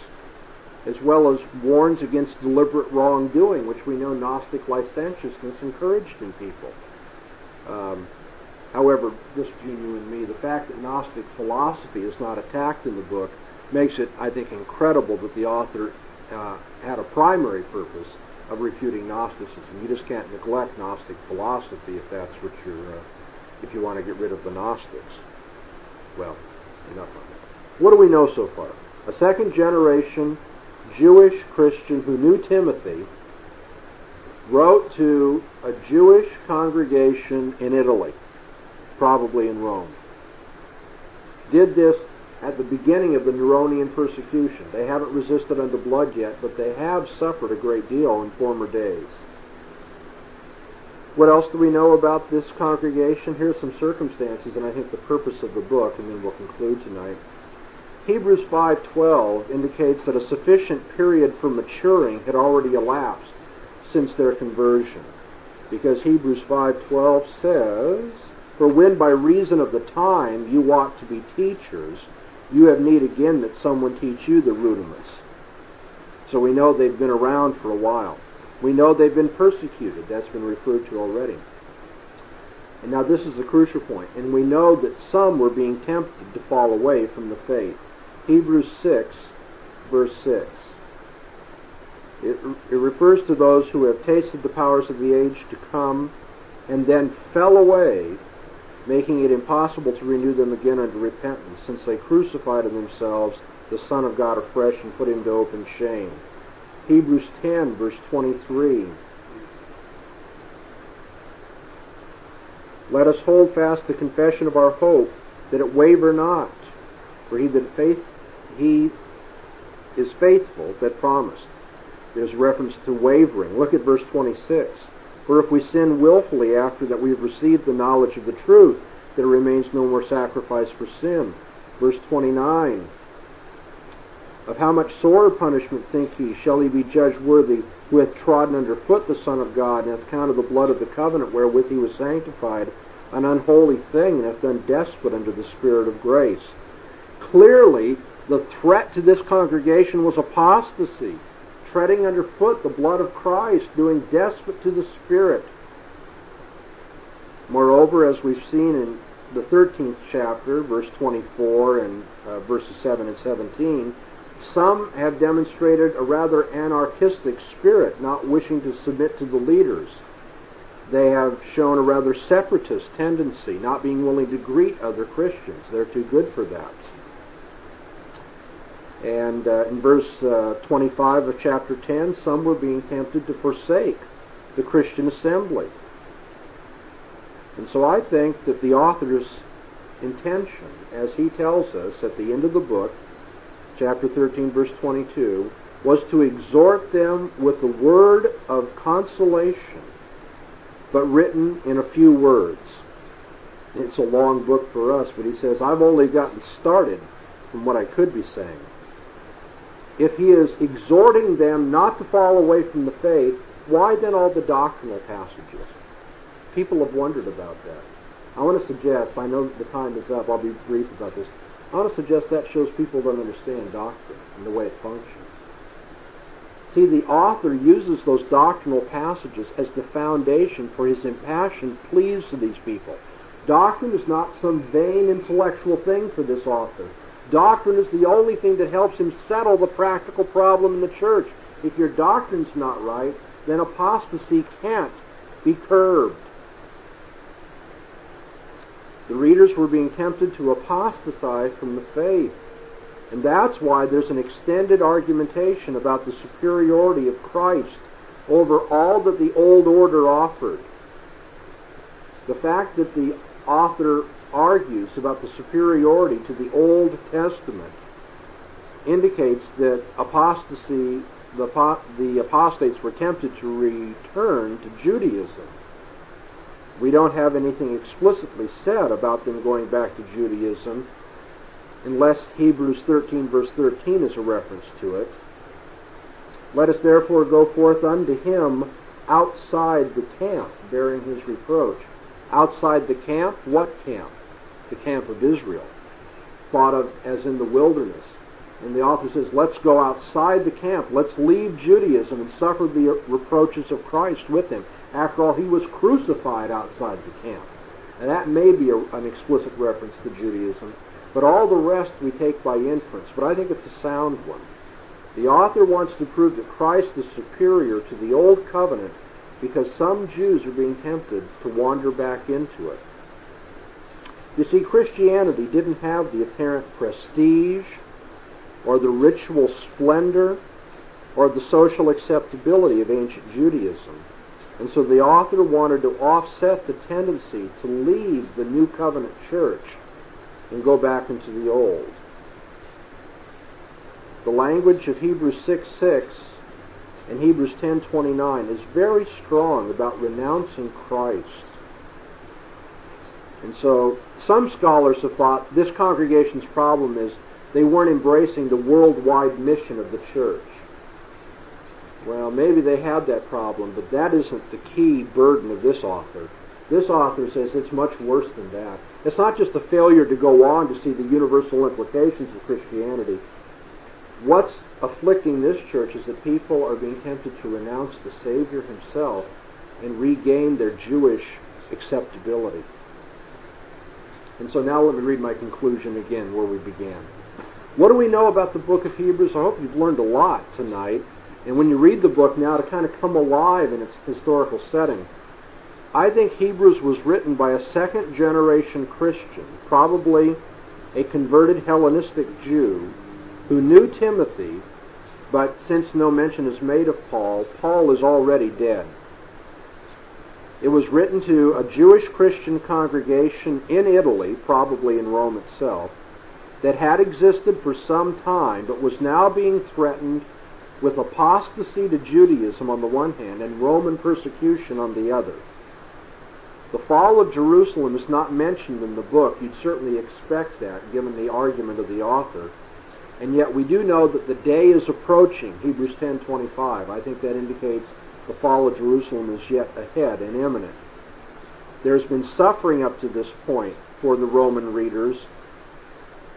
as well as warns against deliberate wrongdoing, which we know Gnostic licentiousness encouraged in people. Um, however, just between you and me, the fact that Gnostic philosophy is not attacked in the book makes it, I think, incredible that the author uh, had a primary purpose of refuting Gnosticism. You just can't neglect Gnostic philosophy if that's what you're, uh, if you want to get rid of the Gnostics. Well, enough on that. What do we know so far? A second generation Jewish Christian who knew Timothy wrote to a Jewish congregation in Italy, probably in Rome. Did this at the beginning of the Neronian persecution. They haven't resisted unto blood yet, but they have suffered a great deal in former days. What else do we know about this congregation? Here's some circumstances, and I think the purpose of the book, and then we'll conclude tonight. Hebrews 5:12 indicates that a sufficient period for maturing had already elapsed since their conversion. Because Hebrews 5:12 says, "For when by reason of the time you ought to be teachers, you have need again that someone teach you the rudiments. So we know they've been around for a while. We know they've been persecuted. That's been referred to already. And now this is the crucial point. And we know that some were being tempted to fall away from the faith. Hebrews 6, verse 6. It, it refers to those who have tasted the powers of the age to come and then fell away making it impossible to renew them again unto repentance, since they crucified in themselves the Son of God afresh and put him to open shame. Hebrews 10, verse 23. Let us hold fast the confession of our hope, that it waver not. For he that faith he is faithful that promised. There's reference to wavering. Look at verse 26. For if we sin willfully after that we have received the knowledge of the truth, there remains no more sacrifice for sin. Verse 29. Of how much sorer punishment, think ye, shall he be judged worthy who hath trodden under foot the Son of God, and hath counted the blood of the covenant wherewith he was sanctified an unholy thing, and hath done despot unto the Spirit of grace? Clearly, the threat to this congregation was apostasy treading underfoot the blood of Christ, doing despot to the Spirit. Moreover, as we've seen in the 13th chapter, verse 24 and uh, verses 7 and 17, some have demonstrated a rather anarchistic spirit, not wishing to submit to the leaders. They have shown a rather separatist tendency, not being willing to greet other Christians. They're too good for that. And uh, in verse uh, 25 of chapter 10, some were being tempted to forsake the Christian assembly. And so I think that the author's intention, as he tells us at the end of the book, chapter 13, verse 22, was to exhort them with the word of consolation, but written in a few words. It's a long book for us, but he says, I've only gotten started from what I could be saying if he is exhorting them not to fall away from the faith, why then all the doctrinal passages? People have wondered about that. I want to suggest, I know the time is up, I'll be brief about this. I want to suggest that shows people don't understand doctrine and the way it functions. See, the author uses those doctrinal passages as the foundation for his impassioned pleas to these people. Doctrine is not some vain intellectual thing for this author. Doctrine is the only thing that helps him settle the practical problem in the church. If your doctrine's not right, then apostasy can't be curbed. The readers were being tempted to apostatize from the faith. And that's why there's an extended argumentation about the superiority of Christ over all that the old order offered. The fact that the author argues about the superiority to the Old Testament indicates that apostasy, the, the apostates were tempted to return to Judaism. We don't have anything explicitly said about them going back to Judaism, unless Hebrews 13 verse 13 is a reference to it. Let us therefore go forth unto him outside the camp, bearing his reproach. Outside the camp, what camp? The camp of Israel, thought of as in the wilderness. And the author says, let's go outside the camp. Let's leave Judaism and suffer the reproaches of Christ with him. After all, he was crucified outside the camp. And that may be a, an explicit reference to Judaism. But all the rest we take by inference. But I think it's a sound one. The author wants to prove that Christ is superior to the old covenant because some Jews are being tempted to wander back into it. You see, Christianity didn't have the apparent prestige or the ritual splendor or the social acceptability of ancient Judaism. And so the author wanted to offset the tendency to leave the New Covenant church and go back into the Old. The language of Hebrews 6 6 and Hebrews 10:29 is very strong about renouncing Christ. And so some scholars have thought this congregation's problem is they weren't embracing the worldwide mission of the church. Well, maybe they had that problem, but that isn't the key burden of this author. This author says it's much worse than that. It's not just a failure to go on to see the universal implications of Christianity. What's afflicting this church is that people are being tempted to renounce the Savior himself and regain their Jewish acceptability. And so now let me read my conclusion again where we began. What do we know about the book of Hebrews? I hope you've learned a lot tonight. And when you read the book now to kind of come alive in its historical setting, I think Hebrews was written by a second generation Christian, probably a converted Hellenistic Jew, who knew Timothy, but since no mention is made of Paul, Paul is already dead. It was written to a Jewish Christian congregation in Italy, probably in Rome itself, that had existed for some time but was now being threatened with apostasy to Judaism on the one hand and Roman persecution on the other. The fall of Jerusalem is not mentioned in the book. You'd certainly expect that given the argument of the author. And yet we do know that the day is approaching, Hebrews 10:25. I think that indicates the fall of Jerusalem is yet ahead and imminent. There's been suffering up to this point for the Roman readers.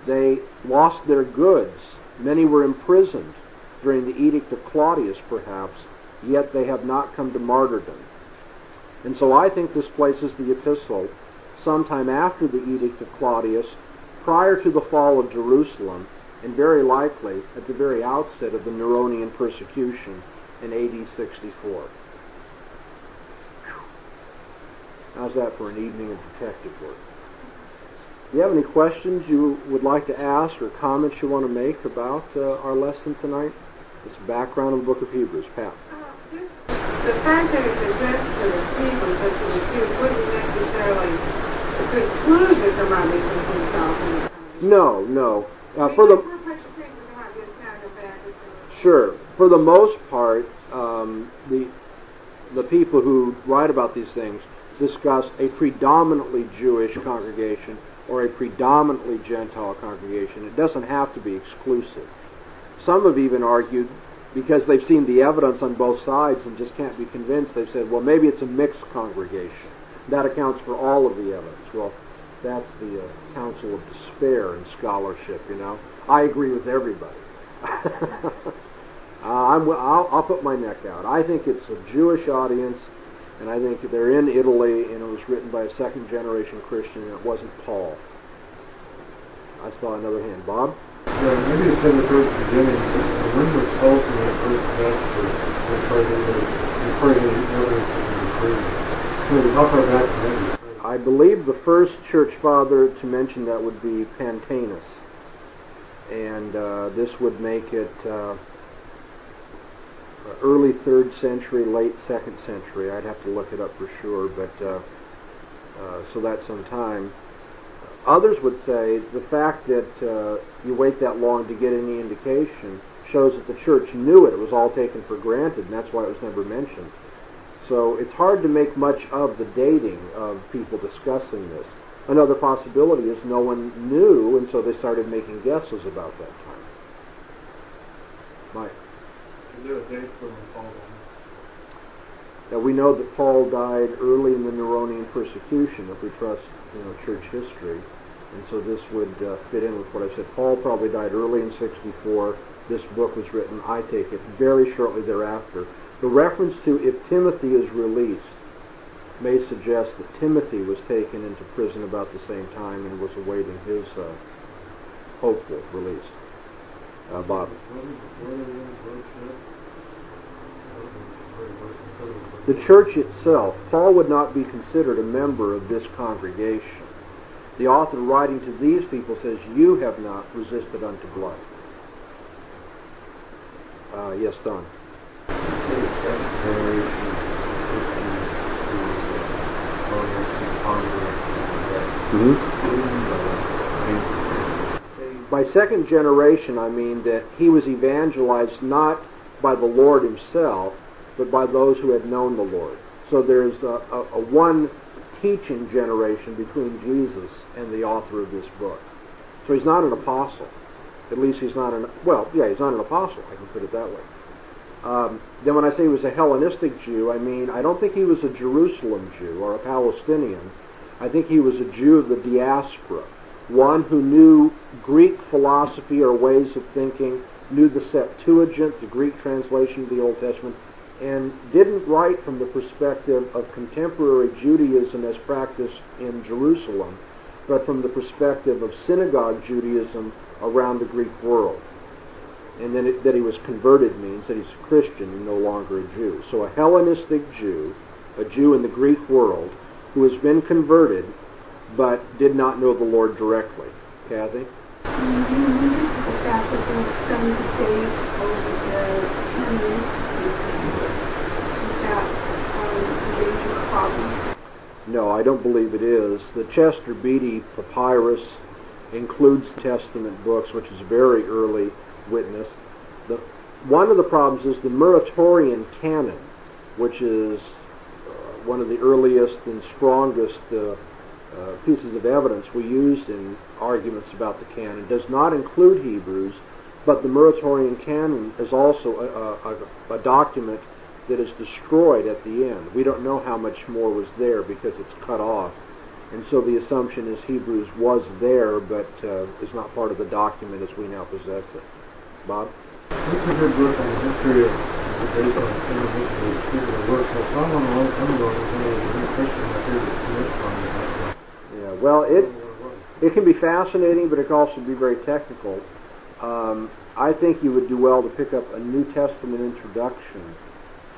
They lost their goods. Many were imprisoned during the edict of Claudius, perhaps, yet they have not come to martyrdom. And so I think this places the epistle sometime after the edict of Claudius, prior to the fall of Jerusalem, and very likely at the very outset of the Neronian persecution in AD 64. How's that for an evening of detective work? Do you have any questions you would like to ask or comments you want to make about uh, our lesson tonight? This background of the book of Hebrews. Pat. The fact that it's addressed to the people, such as the Jews, wouldn't necessarily conclude that there might be some himself No, no. Uh, for the sure, for the most part, um, the the people who write about these things discuss a predominantly Jewish congregation or a predominantly Gentile congregation. It doesn't have to be exclusive. Some have even argued, because they've seen the evidence on both sides and just can't be convinced, they've said, well, maybe it's a mixed congregation. That accounts for all of the evidence. Well, that's the uh, counsel of despair in scholarship. You know, I agree with everybody. uh, I'm, I'll, I'll put my neck out. I think it's a Jewish audience, and I think they're in Italy, and it was written by a second generation Christian, and it wasn't Paul. I saw another hand. Bob? Yeah, maybe it's in the first beginning. When was Paul in the first chapter referring to referring evidence of the creed? How far back can that? I believe the first church father to mention that would be Pantaenus. and uh, this would make it uh, early third century, late second century. I'd have to look it up for sure, but uh, uh, so that's some time. Others would say the fact that uh, you wait that long to get any indication shows that the church knew it. It was all taken for granted, and that's why it was never mentioned. So it's hard to make much of the dating of people discussing this. Another possibility is no one knew, and so they started making guesses about that time. Mike. Now we know that Paul died early in the Neronian persecution, if we trust you know church history, and so this would uh, fit in with what I said. Paul probably died early in 64. This book was written, I take it, very shortly thereafter. The reference to if Timothy is released may suggest that Timothy was taken into prison about the same time and was awaiting his uh, hopeful release. Uh. The church itself, Paul would not be considered a member of this congregation. The author writing to these people says, You have not resisted unto blood. Uh, yes, Don. By second generation, I mean that he was evangelized not by the Lord himself, but by those who had known the Lord. So there's a, a, a one teaching generation between Jesus and the author of this book. So he's not an apostle. At least he's not an, well, yeah, he's not an apostle, I can put it that way. Um, then when I say he was a Hellenistic Jew, I mean, I don't think he was a Jerusalem Jew or a Palestinian. I think he was a Jew of the diaspora, one who knew Greek philosophy or ways of thinking, knew the Septuagint, the Greek translation of the Old Testament, and didn't write from the perspective of contemporary Judaism as practiced in Jerusalem, but from the perspective of synagogue Judaism around the Greek world. And then it, that he was converted means that he's a Christian and no longer a Jew. So a Hellenistic Jew, a Jew in the Greek world, who has been converted but did not know the Lord directly. Kathy? No, I don't believe it is. The Chester Beatty Papyrus includes Testament books, which is very early witness. The, one of the problems is the Muratorian canon, which is uh, one of the earliest and strongest uh, uh, pieces of evidence we used in arguments about the canon, does not include Hebrews, but the Muratorian canon is also a, a, a document that is destroyed at the end. We don't know how much more was there because it's cut off. And so the assumption is Hebrews was there, but uh, is not part of the document as we now possess it. Bob? A good book on the history of the of people work? So someone a long time ago was the that. Well, it it can be fascinating, but it can also be very technical. Um, I think you would do well to pick up a New Testament introduction.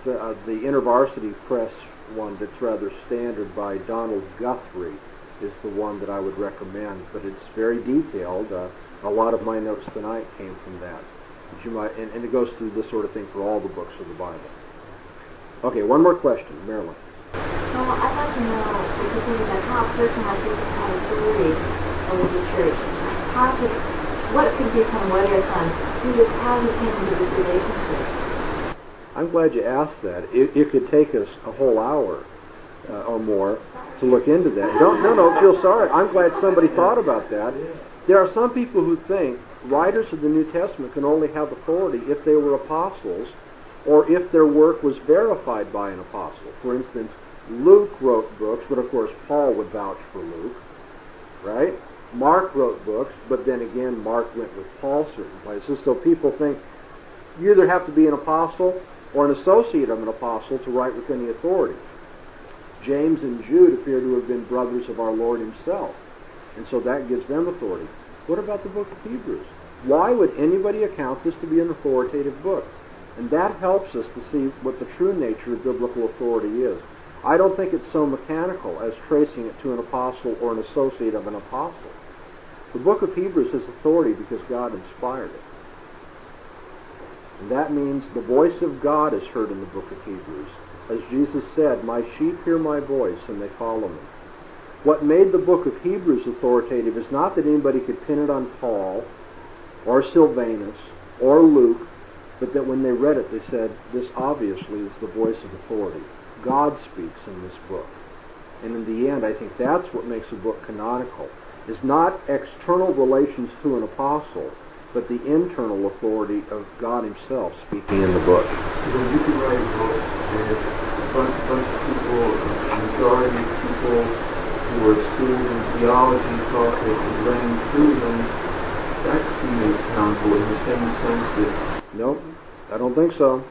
The, uh, the InterVarsity Press one that's rather standard by Donald Guthrie is the one that I would recommend, but it's very detailed. Uh, a lot of my notes tonight came from that. You might, and, and it goes through this sort of thing for all the books of the Bible. Okay, one more question, Marilyn. So I'd like to know, particularly that how a person like this kind of authority over the church, how could, what could become whether it's on who this, how he came into this relationship. I'm glad you asked that. It, it could take us a whole hour uh, or more to look into that. Don't no no feel sorry. I'm glad somebody thought about that. There are some people who think writers of the New Testament can only have authority if they were apostles or if their work was verified by an apostle. For instance, Luke wrote books, but of course Paul would vouch for Luke. right? Mark wrote books, but then again, Mark went with Paul certain places. So people think you either have to be an apostle or an associate of an apostle to write with any authority. James and Jude appear to have been brothers of our Lord himself. And so that gives them authority. What about the book of Hebrews? Why would anybody account this to be an authoritative book? And that helps us to see what the true nature of biblical authority is. I don't think it's so mechanical as tracing it to an apostle or an associate of an apostle. The book of Hebrews has authority because God inspired it. And that means the voice of God is heard in the book of Hebrews. As Jesus said, My sheep hear my voice and they follow me. What made the book of Hebrews authoritative is not that anybody could pin it on Paul or Silvanus or Luke, but that when they read it they said, This obviously is the voice of authority. God speaks in this book. And in the end, I think that's what makes a book canonical, is not external relations to an apostle, but the internal authority of God himself speaking in the book. You know, you could write a book and a bunch, bunch of people, a majority of people who are schooled in theology thought they could reign through them. That be made canonical in the same sense that Nope, I don't think so.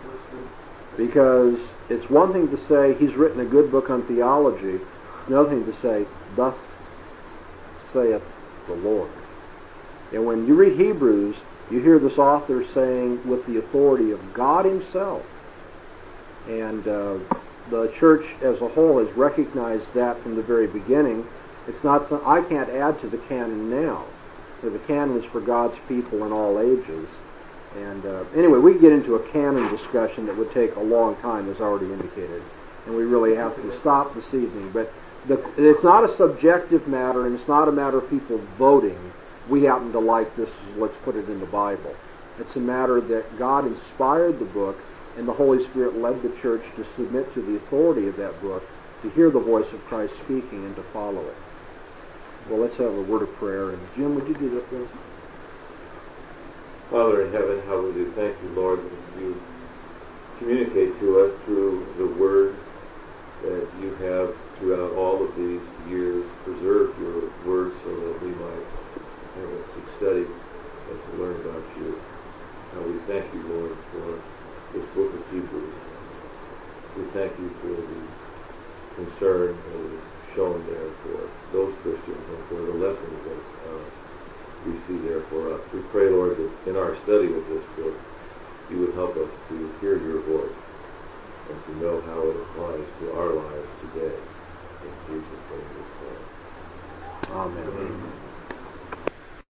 Because it's one thing to say he's written a good book on theology, it's another thing to say, thus saith the Lord. And when you read Hebrews, you hear this author saying with the authority of God himself. And uh, the church as a whole has recognized that from the very beginning. It's not I can't add to the canon now. The canon is for God's people in all ages. And uh, anyway, we get into a canon discussion that would take a long time, as already indicated, and we really have to stop this evening. But the, it's not a subjective matter, and it's not a matter of people voting. We happen to like this, let's put it in the Bible. It's a matter that God inspired the book, and the Holy Spirit led the church to submit to the authority of that book, to hear the voice of Christ speaking, and to follow it. Well, let's have a word of prayer. And Jim, would you do that, please? Father in heaven, how we do thank you, Lord, that you communicate to us through the Word that you have throughout all of these years preserved your Word so that we might have it to study and to learn about you. How we thank you, Lord, for this book of Hebrews. We thank you for the concern that is shown there for those Christians and for the lessons we see there for us. We pray, Lord, that in our study of this book, you would help us to hear your voice and to know how it applies to our lives today. In Jesus' name we pray. Amen.